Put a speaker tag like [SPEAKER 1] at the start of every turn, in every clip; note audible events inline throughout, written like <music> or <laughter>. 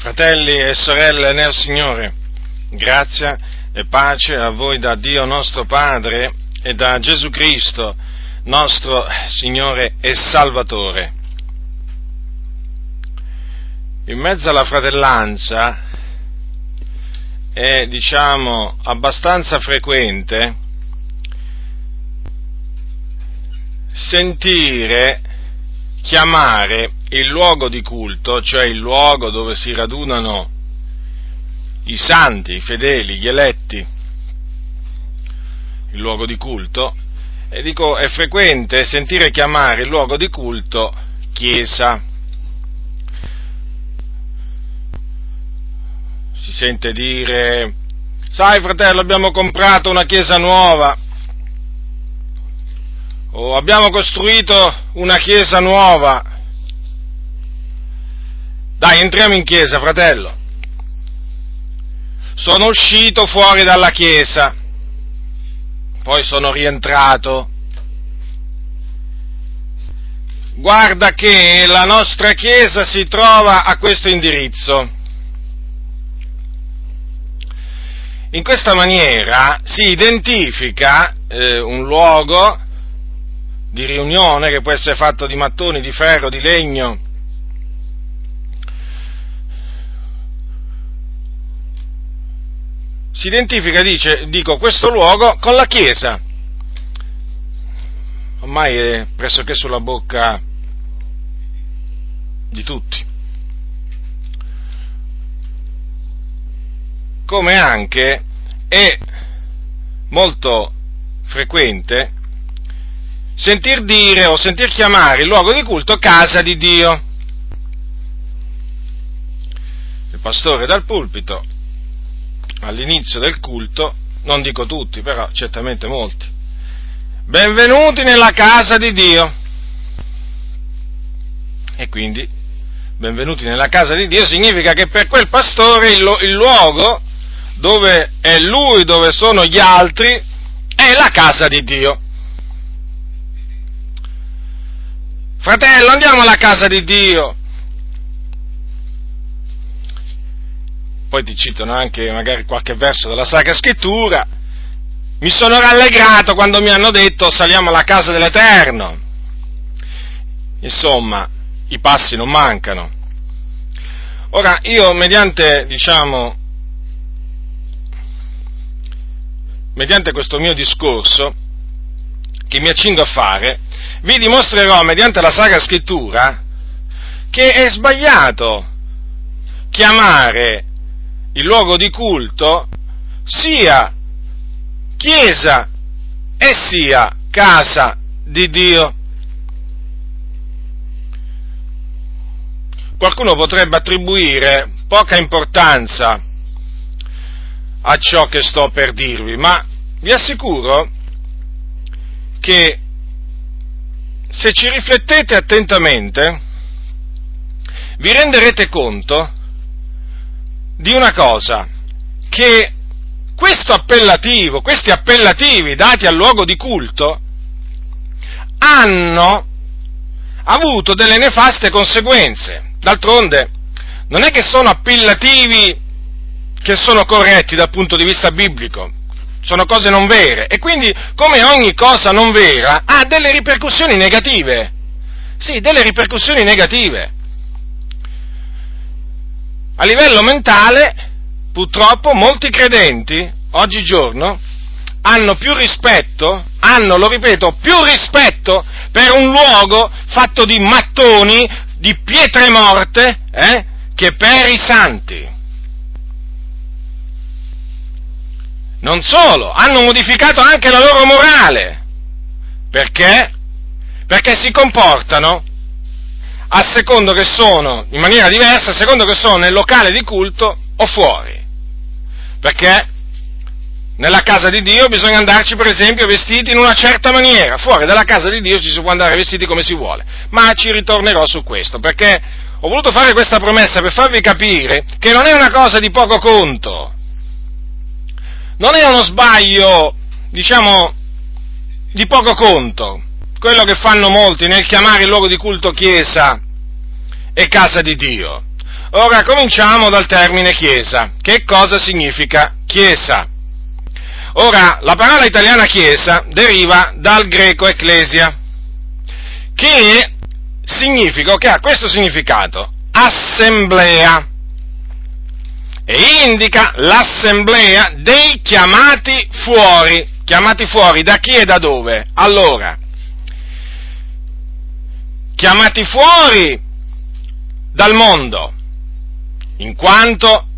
[SPEAKER 1] Fratelli e sorelle nel Signore, grazia e pace a voi da Dio nostro Padre e da Gesù Cristo, nostro Signore e Salvatore. In mezzo alla fratellanza è, diciamo, abbastanza frequente sentire chiamare il luogo di culto, cioè il luogo dove si radunano i santi, i fedeli, gli eletti, il luogo di culto, e dico è frequente sentire chiamare il luogo di culto chiesa. Si sente dire, sai fratello abbiamo comprato una chiesa nuova, o abbiamo costruito una chiesa nuova, dai, entriamo in chiesa, fratello. Sono uscito fuori dalla chiesa, poi sono rientrato. Guarda che la nostra chiesa si trova a questo indirizzo. In questa maniera si identifica eh, un luogo di riunione che può essere fatto di mattoni, di ferro, di legno, si identifica, dice, dico, questo luogo con la Chiesa. Ormai è pressoché sulla bocca di tutti. Come anche è molto frequente sentir dire o sentir chiamare il luogo di culto casa di Dio. Il pastore dal pulpito all'inizio del culto, non dico tutti, però certamente molti, benvenuti nella casa di Dio. E quindi, benvenuti nella casa di Dio significa che per quel pastore il, il luogo dove è lui, dove sono gli altri, è la casa di Dio. Fratello, andiamo alla casa di Dio. Poi ti citano anche magari qualche verso della Sacra Scrittura, mi sono rallegrato quando mi hanno detto saliamo alla casa dell'Eterno. Insomma, i passi non mancano. Ora, io mediante, diciamo, mediante questo mio discorso, che mi accingo a fare, vi dimostrerò mediante la Sacra Scrittura che è sbagliato chiamare il luogo di culto sia chiesa e sia casa di Dio. Qualcuno potrebbe attribuire poca importanza a ciò che sto per dirvi, ma vi assicuro che se ci riflettete attentamente vi renderete conto di una cosa, che questo appellativo, questi appellativi dati al luogo di culto, hanno avuto delle nefaste conseguenze. D'altronde, non è che sono appellativi che sono corretti dal punto di vista biblico, sono cose non vere e quindi, come ogni cosa non vera, ha delle ripercussioni negative. Sì, delle ripercussioni negative a livello mentale, purtroppo, molti credenti, oggigiorno, hanno più rispetto, hanno, lo ripeto, più rispetto per un luogo fatto di mattoni, di pietre morte, eh, che per i santi. Non solo, hanno modificato anche la loro morale. Perché? Perché si comportano a secondo che sono, in maniera diversa, a secondo che sono nel locale di culto o fuori. Perché nella casa di Dio bisogna andarci, per esempio, vestiti in una certa maniera. Fuori dalla casa di Dio ci si può andare vestiti come si vuole. Ma ci ritornerò su questo, perché ho voluto fare questa promessa per farvi capire che non è una cosa di poco conto. Non è uno sbaglio, diciamo, di poco conto quello che fanno molti nel chiamare il luogo di culto chiesa e casa di Dio. Ora cominciamo dal termine chiesa. Che cosa significa chiesa? Ora, la parola italiana chiesa deriva dal greco ecclesia, che significa, che ha questo significato, assemblea, e indica l'assemblea dei chiamati fuori. Chiamati fuori da chi e da dove? Allora, chiamati fuori dal mondo, in quanto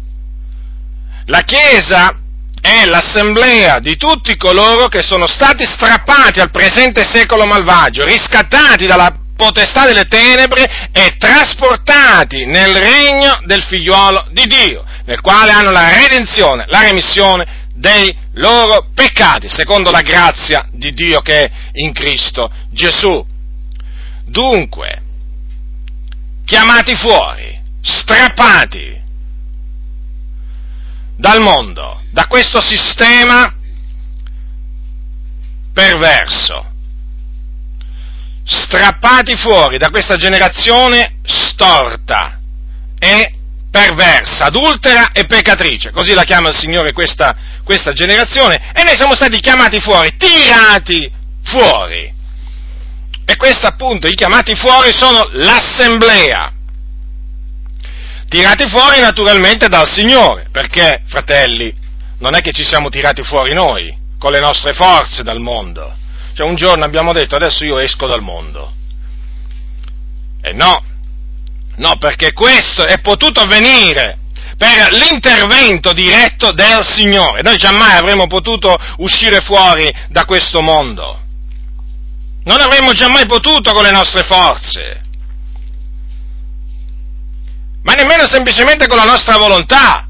[SPEAKER 1] la Chiesa è l'assemblea di tutti coloro che sono stati strappati al presente secolo malvagio, riscattati dalla potestà delle tenebre e trasportati nel regno del figliuolo di Dio, nel quale hanno la redenzione, la remissione dei loro peccati, secondo la grazia di Dio che è in Cristo Gesù. Dunque, chiamati fuori, strappati dal mondo, da questo sistema perverso, strappati fuori da questa generazione storta e perversa, adultera e peccatrice, così la chiama il Signore questa, questa generazione, e noi siamo stati chiamati fuori, tirati fuori. E questo appunto, i chiamati fuori sono l'assemblea. Tirati fuori naturalmente dal Signore, perché, fratelli, non è che ci siamo tirati fuori noi, con le nostre forze dal mondo. Cioè un giorno abbiamo detto adesso io esco dal mondo. E no, no, perché questo è potuto avvenire per l'intervento diretto del Signore. Noi giammai avremmo potuto uscire fuori da questo mondo. Non avremmo già mai potuto con le nostre forze, ma nemmeno semplicemente con la nostra volontà.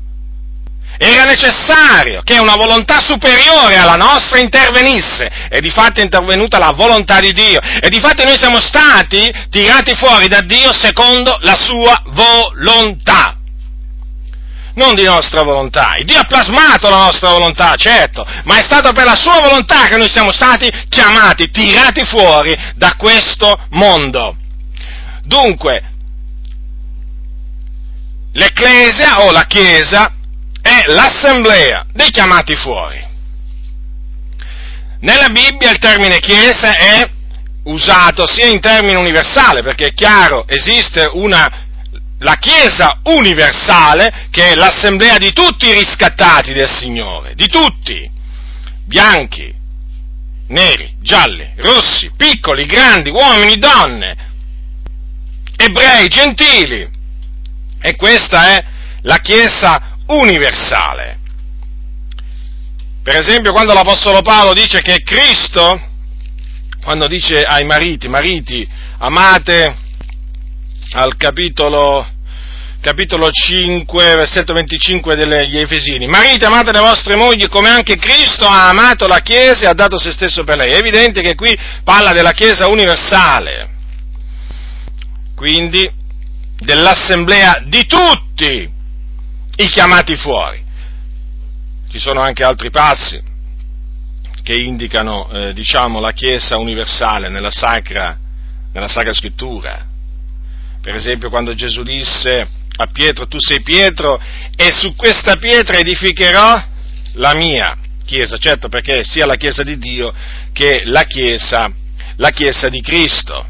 [SPEAKER 1] Era necessario che una volontà superiore alla nostra intervenisse. E di fatto è intervenuta la volontà di Dio. E di fatto noi siamo stati tirati fuori da Dio secondo la sua volontà non di nostra volontà. Il Dio ha plasmato la nostra volontà, certo, ma è stato per la sua volontà che noi siamo stati chiamati, tirati fuori da questo mondo. Dunque, l'Ecclesia o la Chiesa è l'assemblea dei chiamati fuori. Nella Bibbia il termine Chiesa è usato sia in termine universale, perché è chiaro, esiste una la Chiesa universale, che è l'assemblea di tutti i riscattati del Signore, di tutti, bianchi, neri, gialli, rossi, piccoli, grandi, uomini, donne, ebrei, gentili. E questa è la Chiesa universale. Per esempio, quando l'Apostolo Paolo dice che Cristo, quando dice ai mariti, mariti, amate al capitolo, capitolo 5, versetto 25 degli Efesini. Marite, amate le vostre mogli come anche Cristo ha amato la Chiesa e ha dato se stesso per lei. È evidente che qui parla della Chiesa universale, quindi dell'assemblea di tutti i chiamati fuori. Ci sono anche altri passi che indicano, eh, diciamo, la Chiesa universale nella Sacra, nella Sacra Scrittura per esempio quando Gesù disse a Pietro, tu sei Pietro e su questa pietra edificherò la mia Chiesa, certo perché sia la Chiesa di Dio che la Chiesa, la Chiesa di Cristo.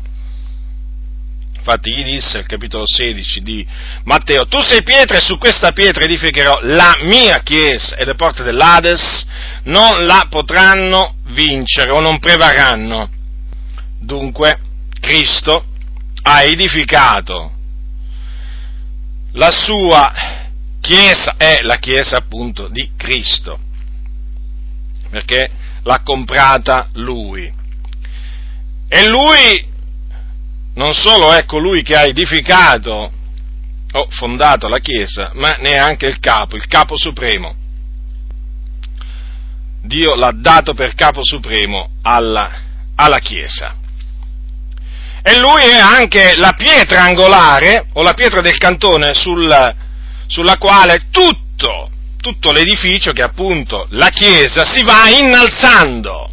[SPEAKER 1] Infatti gli disse al capitolo 16 di Matteo, tu sei pietra e su questa pietra edificherò la mia Chiesa e le porte dell'Ades non la potranno vincere o non prevarranno. Dunque, Cristo ha edificato la sua chiesa, è la chiesa appunto di Cristo, perché l'ha comprata lui. E lui non solo è colui che ha edificato o fondato la chiesa, ma neanche il capo, il capo supremo. Dio l'ha dato per capo supremo alla, alla chiesa e lui è anche la pietra angolare o la pietra del cantone sul, sulla quale tutto, tutto l'edificio, che è appunto la Chiesa, si va innalzando.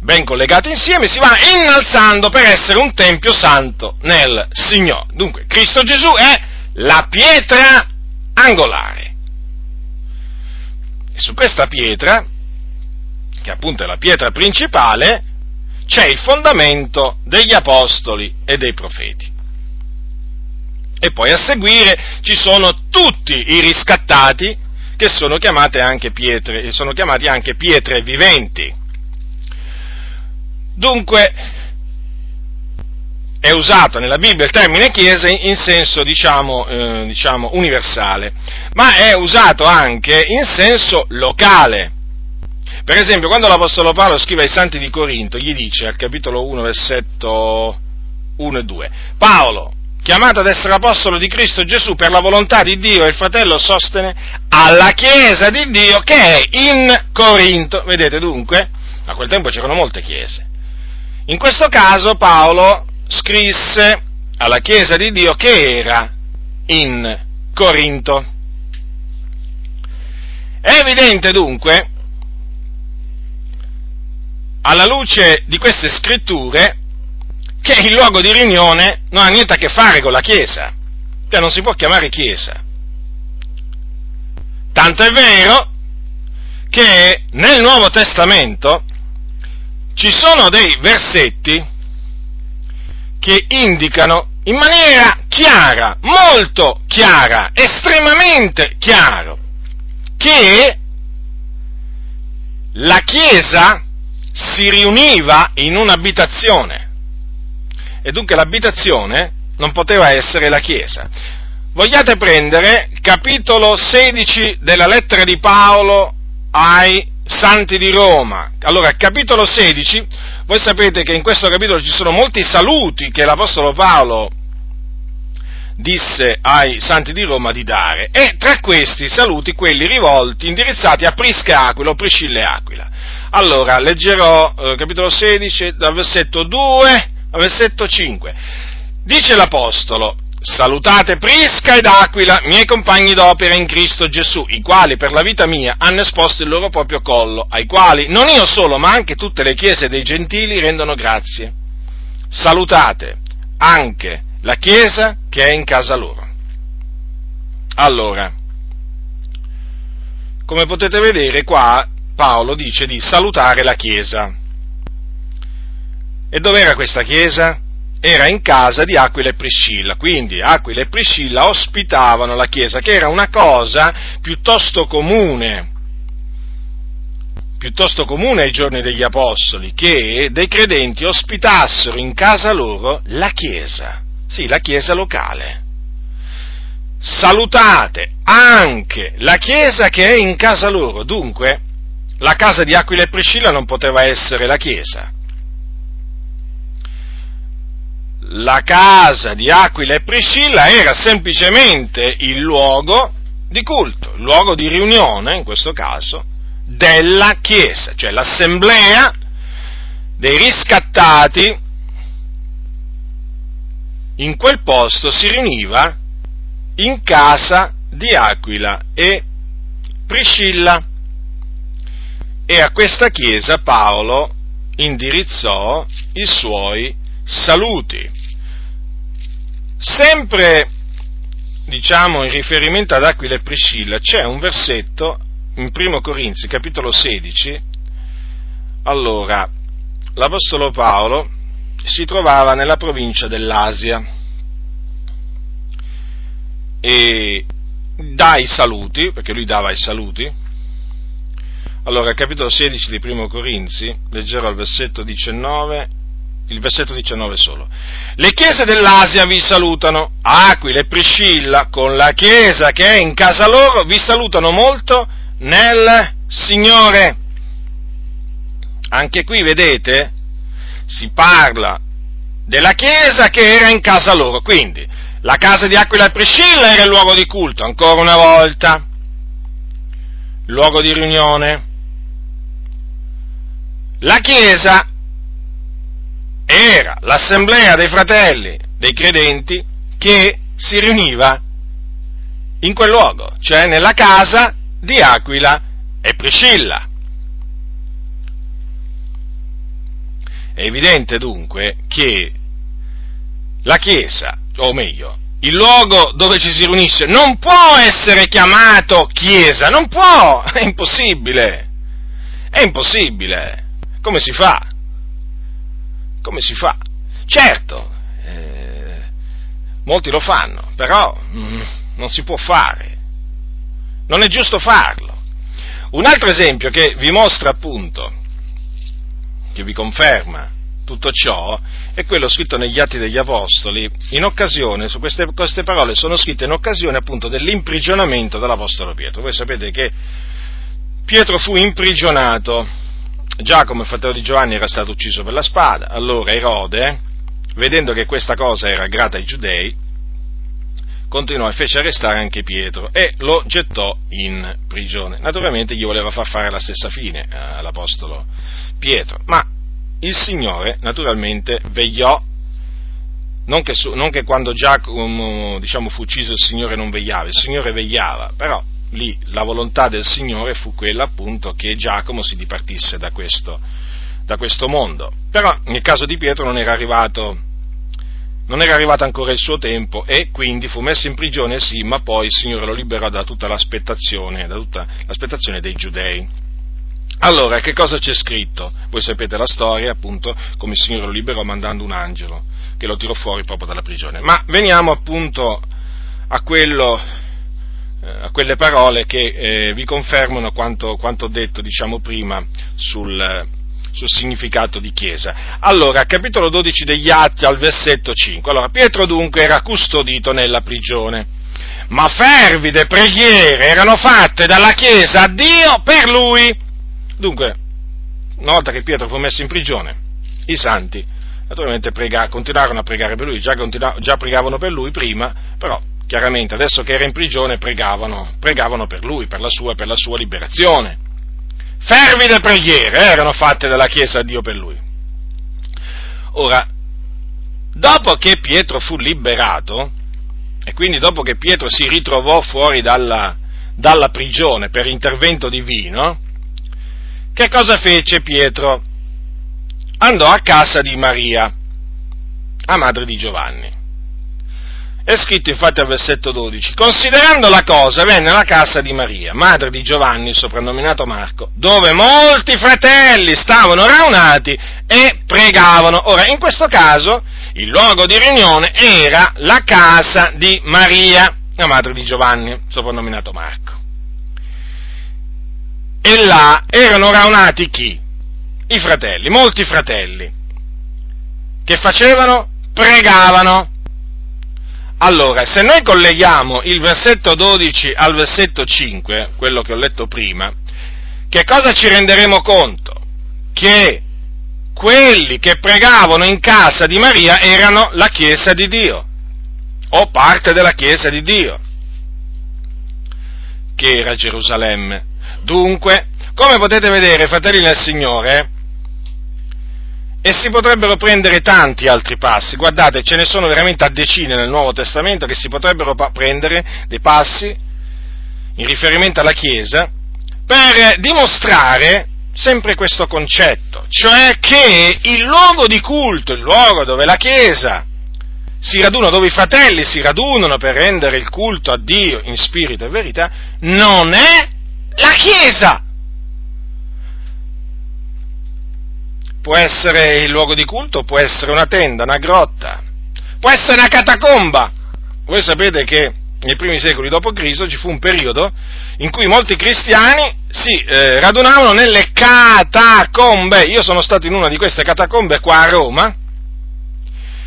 [SPEAKER 1] ben collegati insieme, si va innalzando per essere un tempio santo nel Signore. Dunque, Cristo Gesù è la pietra angolare. E su questa pietra, che appunto è la pietra principale, c'è il fondamento degli apostoli e dei profeti. E poi a seguire ci sono tutti i riscattati che sono, anche pietre, sono chiamati anche pietre viventi. Dunque, è usato nella Bibbia il termine chiesa in senso, diciamo, eh, diciamo, universale, ma è usato anche in senso locale. Per esempio, quando l'Apostolo Paolo scrive ai Santi di Corinto, gli dice al capitolo 1, versetto 1 e 2, Paolo, chiamato ad essere apostolo di Cristo Gesù per la volontà di Dio e il fratello sostene alla Chiesa di Dio che è in Corinto. Vedete dunque? A quel tempo c'erano molte chiese. In questo caso Paolo scrisse alla Chiesa di Dio che era in Corinto. È evidente dunque, alla luce di queste scritture, che il luogo di riunione non ha niente a che fare con la Chiesa, cioè non si può chiamare Chiesa. Tanto è vero che nel Nuovo Testamento ci sono dei versetti che indicano in maniera chiara, molto chiara, estremamente chiaro, che la Chiesa si riuniva in un'abitazione e dunque l'abitazione non poteva essere la Chiesa. Vogliate prendere il capitolo 16 della lettera di Paolo ai Santi di Roma. Allora, capitolo 16, voi sapete che in questo capitolo ci sono molti saluti che l'Apostolo Paolo disse ai Santi di Roma di dare, e tra questi saluti quelli rivolti, indirizzati a Prisca Aquila o Priscilla Aquila. Allora, leggerò eh, capitolo 16 dal versetto 2 versetto 5. Dice l'Apostolo, salutate Prisca ed Aquila, miei compagni d'opera in Cristo Gesù, i quali per la vita mia hanno esposto il loro proprio collo, ai quali non io solo, ma anche tutte le chiese dei gentili rendono grazie. Salutate anche la chiesa che è in casa loro. Allora, come potete vedere qua Paolo dice di salutare la chiesa. E dov'era questa chiesa? Era in casa di Aquila e Priscilla, quindi Aquila e Priscilla ospitavano la chiesa, che era una cosa piuttosto comune, piuttosto comune ai giorni degli Apostoli, che dei credenti ospitassero in casa loro la chiesa, sì, la chiesa locale. Salutate anche la chiesa che è in casa loro, dunque la casa di Aquila e Priscilla non poteva essere la chiesa la casa di Aquila e Priscilla era semplicemente il luogo di culto, il luogo di riunione, in questo caso, della Chiesa, cioè l'assemblea dei riscattati in quel posto si riuniva in casa di Aquila e Priscilla. E a questa chiesa Paolo indirizzò i suoi saluti. Sempre, diciamo, in riferimento ad Aquila e Priscilla, c'è un versetto in 1 Corinzi, capitolo 16. Allora, l'Apostolo Paolo si trovava nella provincia dell'Asia e dà i saluti, perché lui dava i saluti. Allora, capitolo 16 di 1 Corinzi, leggerò il versetto 19 il versetto 19 solo. Le chiese dell'Asia vi salutano, Aquila e Priscilla, con la chiesa che è in casa loro, vi salutano molto nel Signore. Anche qui, vedete, si parla della chiesa che era in casa loro, quindi la casa di Aquila e Priscilla era il luogo di culto, ancora una volta, luogo di riunione. La chiesa era l'assemblea dei fratelli, dei credenti, che si riuniva in quel luogo, cioè nella casa di Aquila e Priscilla. È evidente dunque che la Chiesa, o meglio, il luogo dove ci si riunisce, non può essere chiamato Chiesa, non può, è impossibile, è impossibile. Come si fa? Come si fa? Certo, eh, molti lo fanno, però mm, non si può fare, non è giusto farlo. Un altro esempio che vi mostra appunto, che vi conferma tutto ciò, è quello scritto negli Atti degli Apostoli, in occasione, su queste, queste parole sono scritte in occasione appunto dell'imprigionamento dell'Apostolo Pietro. Voi sapete che Pietro fu imprigionato, Giacomo, fratello di Giovanni, era stato ucciso per la spada, allora Erode, vedendo che questa cosa era grata ai giudei, continuò e fece arrestare anche Pietro e lo gettò in prigione. Naturalmente gli voleva far fare la stessa fine all'Apostolo Pietro, ma il Signore naturalmente vegliò, non che, non che quando Giacomo diciamo, fu ucciso il Signore non vegliava, il Signore vegliava, però lì la volontà del Signore fu quella appunto che Giacomo si dipartisse da questo, da questo mondo. Però nel caso di Pietro non era arrivato non era arrivato ancora il suo tempo e quindi fu messo in prigione, sì, ma poi il Signore lo liberò da tutta l'aspettazione, da tutta l'aspettazione dei giudei. Allora, che cosa c'è scritto? Voi sapete la storia, appunto, come il Signore lo liberò mandando un angelo che lo tirò fuori proprio dalla prigione. Ma veniamo appunto a, quello, a quelle parole che eh, vi confermano quanto, quanto detto, diciamo, prima sul, sul significato di chiesa. Allora, capitolo 12 degli Atti al versetto 5. Allora, Pietro dunque era custodito nella prigione, ma fervide preghiere erano fatte dalla chiesa a Dio per lui Dunque, una volta che Pietro fu messo in prigione, i santi naturalmente prega, continuarono a pregare per lui, già, già, pregavano per lui prima, però chiaramente adesso che era in prigione pregavano, pregavano per lui, per la, sua, per la sua liberazione. Fervide preghiere erano fatte dalla Chiesa a Dio per lui. Ora, dopo che Pietro fu liberato, e quindi dopo che Pietro si ritrovò fuori dalla, dalla prigione per intervento divino, che cosa fece Pietro? Andò a casa di Maria, a madre di Giovanni. È scritto infatti al versetto 12, considerando la cosa, venne alla casa di Maria, madre di Giovanni, soprannominato Marco, dove molti fratelli stavano raunati e pregavano. Ora, in questo caso, il luogo di riunione era la casa di Maria, la madre di Giovanni, soprannominato Marco e là erano raunati chi? I fratelli, molti fratelli. Che facevano? Pregavano. Allora, se noi colleghiamo il versetto 12 al versetto 5, quello che ho letto prima, che cosa ci renderemo conto? Che quelli che pregavano in casa di Maria erano la Chiesa di Dio, o parte della Chiesa di Dio, che era Gerusalemme. Dunque, come potete vedere, fratelli nel Signore, e si potrebbero prendere tanti altri passi, guardate, ce ne sono veramente a decine nel Nuovo Testamento che si potrebbero prendere dei passi in riferimento alla Chiesa per dimostrare sempre questo concetto, cioè che il luogo di culto, il luogo dove la Chiesa si raduna, dove i fratelli si radunano per rendere il culto a Dio in spirito e verità, non è la Chiesa. Può essere il luogo di culto, può essere una tenda, una grotta, può essere una catacomba. Voi sapete che nei primi secoli d.C. ci fu un periodo in cui molti cristiani si eh, radunavano nelle catacombe. Io sono stato in una di queste catacombe qua a Roma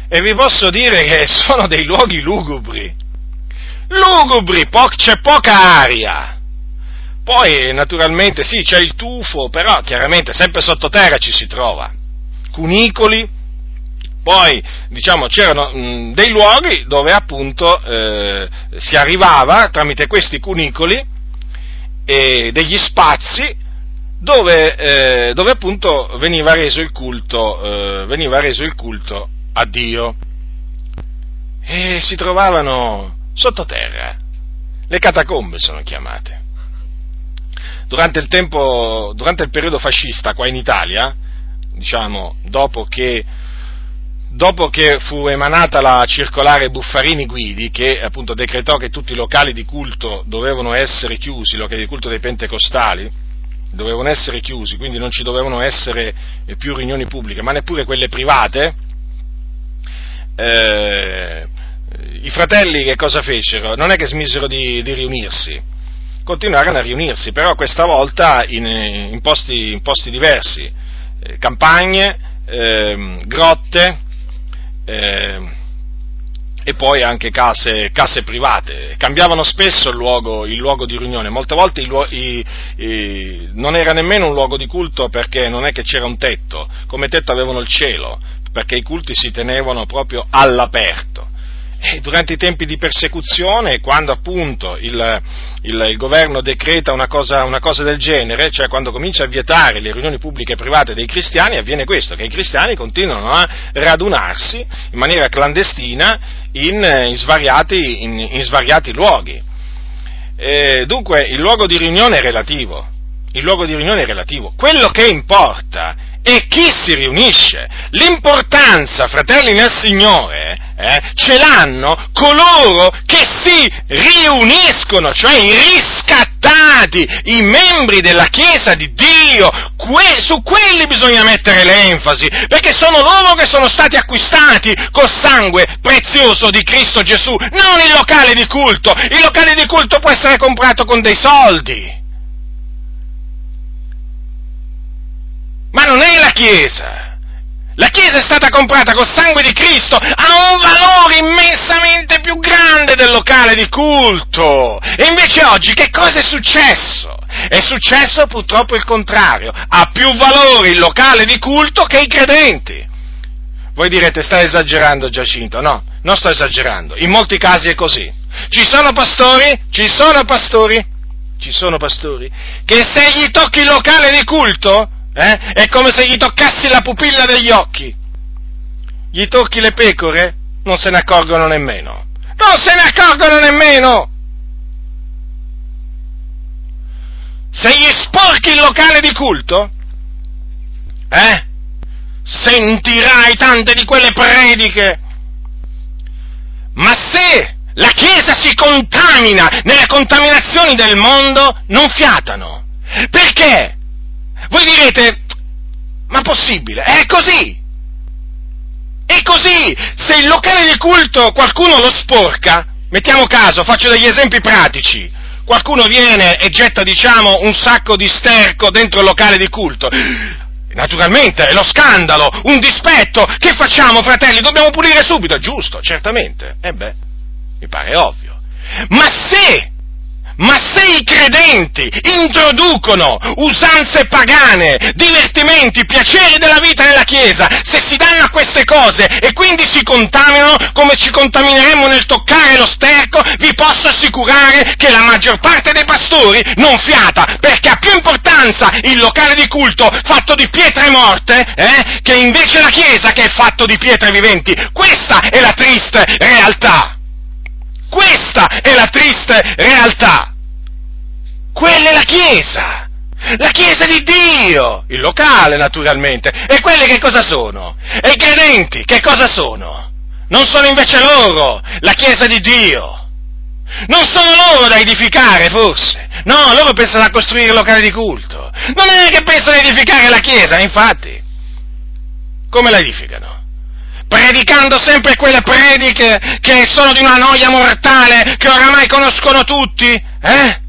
[SPEAKER 1] e vi posso dire che <laughs> sono dei luoghi lugubri. Lugubri, po- c'è poca aria. Poi naturalmente sì, c'è il tufo, però chiaramente sempre sottoterra ci si trova. Cunicoli, poi diciamo c'erano mh, dei luoghi dove appunto eh, si arrivava tramite questi cunicoli e degli spazi dove, eh, dove appunto veniva reso culto, eh, veniva reso il culto a Dio. E si trovavano sottoterra. Le catacombe sono chiamate durante il, tempo, durante il periodo fascista qua in Italia, diciamo, dopo che, dopo che fu emanata la circolare Buffarini Guidi, che appunto decretò che tutti i locali di culto dovevano essere chiusi, i locali di culto dei pentecostali, dovevano essere chiusi, quindi non ci dovevano essere più riunioni pubbliche, ma neppure quelle private, eh, i fratelli che cosa fecero? Non è che smisero di, di riunirsi, continuarono a riunirsi, però questa volta in, in, posti, in posti, diversi, eh, campagne, eh, grotte eh, e poi anche case, case, private. Cambiavano spesso il luogo, il luogo di riunione, molte volte i, i, non era nemmeno un luogo di culto perché non è che c'era un tetto, come tetto avevano il cielo, perché i culti si tenevano proprio all'aperto. E durante i tempi di persecuzione, quando appunto il, il, il governo decreta una cosa, una cosa, del genere, cioè quando comincia a vietare le riunioni pubbliche e private dei cristiani, avviene questo, che i cristiani continuano a radunarsi in maniera clandestina in, in, svariati, in, in svariati, luoghi. E dunque il luogo di riunione è relativo, il luogo di riunione è relativo. Quello che importa e chi si riunisce. L'importanza, fratelli nel Signore, eh, ce l'hanno coloro che si riuniscono, cioè i riscattati, i membri della Chiesa di Dio. Que- su quelli bisogna mettere l'enfasi, perché sono loro che sono stati acquistati col sangue prezioso di Cristo Gesù, non il locale di culto. Il locale di culto può essere comprato con dei soldi. Ma non è la Chiesa. La Chiesa è stata comprata col sangue di Cristo, ha un valore immensamente più grande del locale di culto. E invece oggi che cosa è successo? È successo purtroppo il contrario, ha più valore il locale di culto che i credenti. Voi direte, sta esagerando Giacinto? No, non sto esagerando, in molti casi è così. Ci sono pastori? Ci sono pastori? Ci sono pastori? Che se gli tocchi il locale di culto, eh? È come se gli toccassi la pupilla degli occhi. Gli tocchi le pecore? Non se ne accorgono nemmeno. Non se ne accorgono nemmeno! Se gli sporchi il locale di culto, eh? Sentirai tante di quelle prediche. Ma se la Chiesa si contamina nelle contaminazioni del mondo, non fiatano. Perché? Voi direte, ma possibile? È così! È così! Se il locale di culto qualcuno lo sporca, mettiamo caso, faccio degli esempi pratici, qualcuno viene e getta, diciamo, un sacco di sterco dentro il locale di culto. Naturalmente, è lo scandalo, un dispetto. Che facciamo, fratelli? Dobbiamo pulire subito, giusto, certamente. E beh, mi pare ovvio. Ma se ma se i credenti introducono usanze pagane, divertimenti, piaceri della vita nella Chiesa, se si danno a queste cose e quindi si contaminano come ci contamineremmo nel toccare lo sterco, vi posso assicurare che la maggior parte dei pastori non fiata, perché ha più importanza il locale di culto fatto di pietre morte, eh, che invece la Chiesa che è fatto di pietre viventi. Questa è la triste realtà. Questa è la triste realtà. Quella è la Chiesa. La Chiesa di Dio, il locale naturalmente. E quelli che cosa sono? E i credenti che cosa sono? Non sono invece loro la Chiesa di Dio. Non sono loro da edificare, forse. No, loro pensano a costruire il locale di culto. Non è che pensano a edificare la Chiesa, infatti. Come la edificano? Predicando sempre quelle prediche che sono di una noia mortale, che oramai conoscono tutti, eh?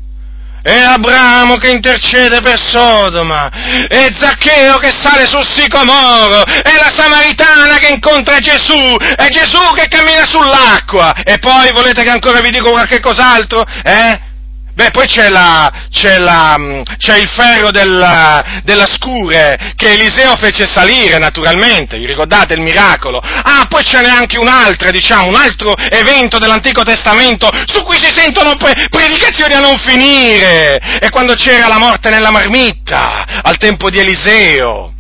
[SPEAKER 1] E Abramo che intercede per Sodoma, e Zaccheo che sale sul sicomoro, e la Samaritana che incontra Gesù, e Gesù che cammina sull'acqua. E poi volete che ancora vi dico qualche cos'altro? Eh? Beh, poi c'è, la, c'è, la, c'è il ferro della, della, scure che Eliseo fece salire, naturalmente, vi ricordate il miracolo? Ah, poi ce n'è anche un'altra, diciamo, un altro evento dell'Antico Testamento su cui si sentono pre- predicazioni a non finire. E quando c'era la morte nella marmitta, al tempo di Eliseo.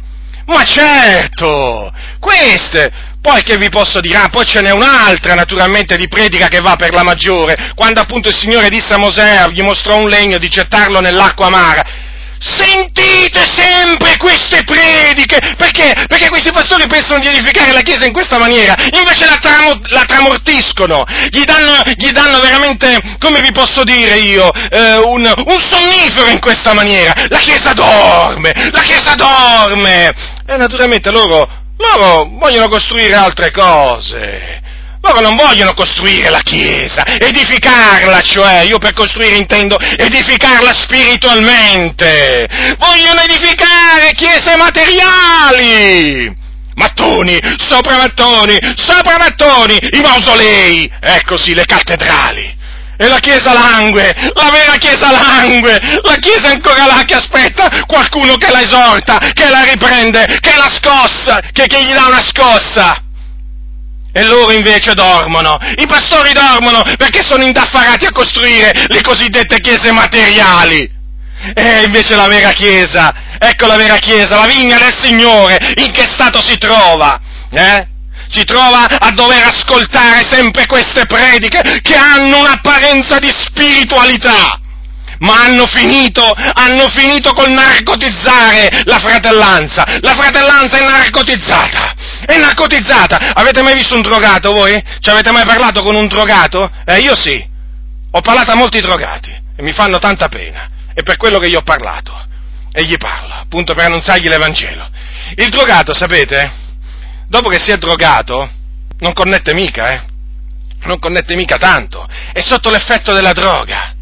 [SPEAKER 1] Ma certo, queste poi che vi posso dire? Ah, poi ce n'è un'altra naturalmente di predica che va per la maggiore, quando appunto il Signore disse a Mosè, gli mostrò un legno di gettarlo nell'acqua amara. Sentite sempre queste prediche, perché? Perché questi pastori pensano di edificare la Chiesa in questa maniera, invece la, tramo, la tramortiscono, gli danno, gli danno, veramente, come vi posso dire io, eh, un, un sonnifero in questa maniera. La Chiesa dorme, la Chiesa dorme! E naturalmente loro, loro vogliono costruire altre cose. Loro non vogliono costruire la Chiesa, edificarla, cioè, io per costruire intendo edificarla spiritualmente. Vogliono edificare chiese materiali. Mattoni, sopra mattoni, sopra mattoni, i mausolei, ecco sì, le cattedrali. E la Chiesa langue, la vera Chiesa langue, la Chiesa è ancora là che aspetta qualcuno che la esorta, che la riprende, che la scossa, che, che gli dà una scossa. E loro invece dormono, i pastori dormono perché sono indaffarati a costruire le cosiddette chiese materiali. E invece la vera chiesa, ecco la vera chiesa, la vigna del Signore, in che stato si trova? Eh? Si trova a dover ascoltare sempre queste prediche che hanno un'apparenza di spiritualità ma hanno finito, hanno finito col narcotizzare la fratellanza. La fratellanza è narcotizzata, è narcotizzata. Avete mai visto un drogato voi? Ci avete mai parlato con un drogato? Eh, io sì. Ho parlato a molti drogati e mi fanno tanta pena. È per quello che gli ho parlato. E gli parlo, appunto per annunziargli l'Evangelo. Il drogato, sapete, dopo che si è drogato, non connette mica, eh? Non connette mica tanto. È sotto l'effetto della droga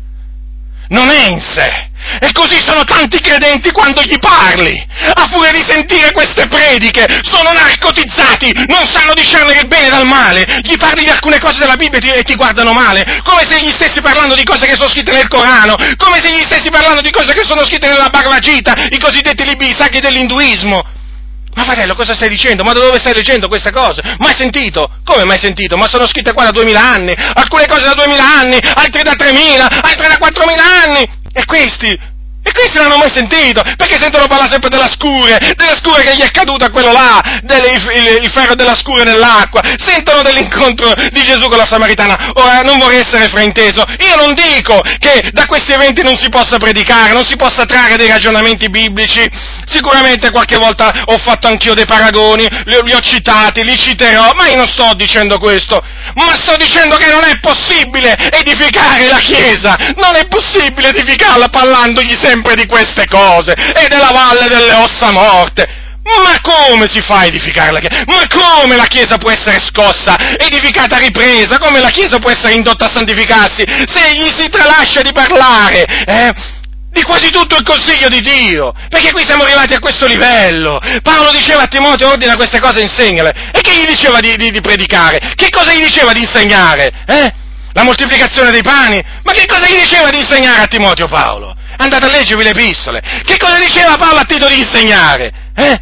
[SPEAKER 1] non è in sé. E così sono tanti credenti quando gli parli. A furia di sentire queste prediche, sono narcotizzati, non sanno discernere il bene dal male. Gli parli di alcune cose della Bibbia e ti, ti guardano male, come se gli stessi parlando di cose che sono scritte nel Corano, come se gli stessi parlando di cose che sono scritte nella Bhagavad Gita, i cosiddetti libri sacri dell'induismo. Ma fratello, cosa stai dicendo? Ma da dove stai leggendo queste cose? Mai sentito? Come mai sentito? Ma sono scritte qua da duemila anni, alcune cose da duemila anni, altre da tremila, altre da quattromila anni. E questi, e questi non hanno mai sentito, perché sentono parlare sempre della scure, della scure che gli è caduta quello là, del, il, il, ferro della scure nell'acqua, sentono dell'incontro di Gesù con la Samaritana. Ora, non vorrei essere frainteso, io non dico che da questi eventi non si possa predicare, non si possa trarre dei ragionamenti biblici, sicuramente qualche volta ho fatto anch'io dei paragoni, li, li ho citati, li citerò, ma io non sto dicendo questo, ma sto dicendo che non è possibile edificare la Chiesa, non è possibile edificarla parlandogli sempre sempre di queste cose e della valle delle ossa morte. Ma come si fa a edificare la Chiesa? Ma come la Chiesa può essere scossa, edificata, ripresa? Come la Chiesa può essere indotta a santificarsi se gli si tralascia di parlare? Eh? Di quasi tutto il consiglio di Dio, perché qui siamo arrivati a questo livello. Paolo diceva a Timoteo, ordina queste cose e insegnale. E che gli diceva di, di, di predicare? Che cosa gli diceva di insegnare? Eh? La moltiplicazione dei pani? Ma che cosa gli diceva di insegnare a Timoteo Paolo? Andate a leggervi le epistole. Che cosa diceva Paolo a Tito di insegnare? Eh?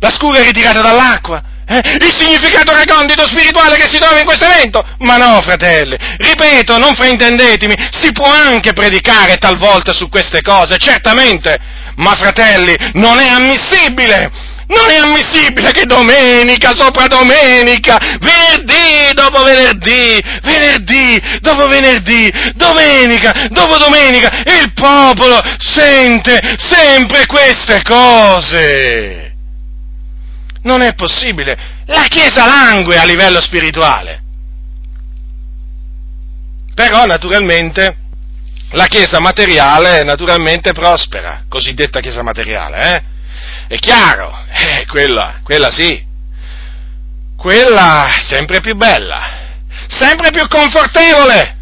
[SPEAKER 1] La scura è ritirata dall'acqua? Eh? Il significato recondito spirituale che si trova in questo evento? Ma no, fratelli, ripeto, non fraintendetemi, si può anche predicare talvolta su queste cose, certamente, ma fratelli, non è ammissibile non è ammissibile che domenica sopra domenica, venerdì dopo venerdì, venerdì dopo venerdì, domenica dopo domenica, il popolo sente sempre queste cose. Non è possibile. La Chiesa langue a livello spirituale. Però naturalmente la Chiesa materiale naturalmente prospera, cosiddetta Chiesa materiale, eh? È chiaro, <laughs> eh, quella, quella sì, quella sempre più bella, sempre più confortevole.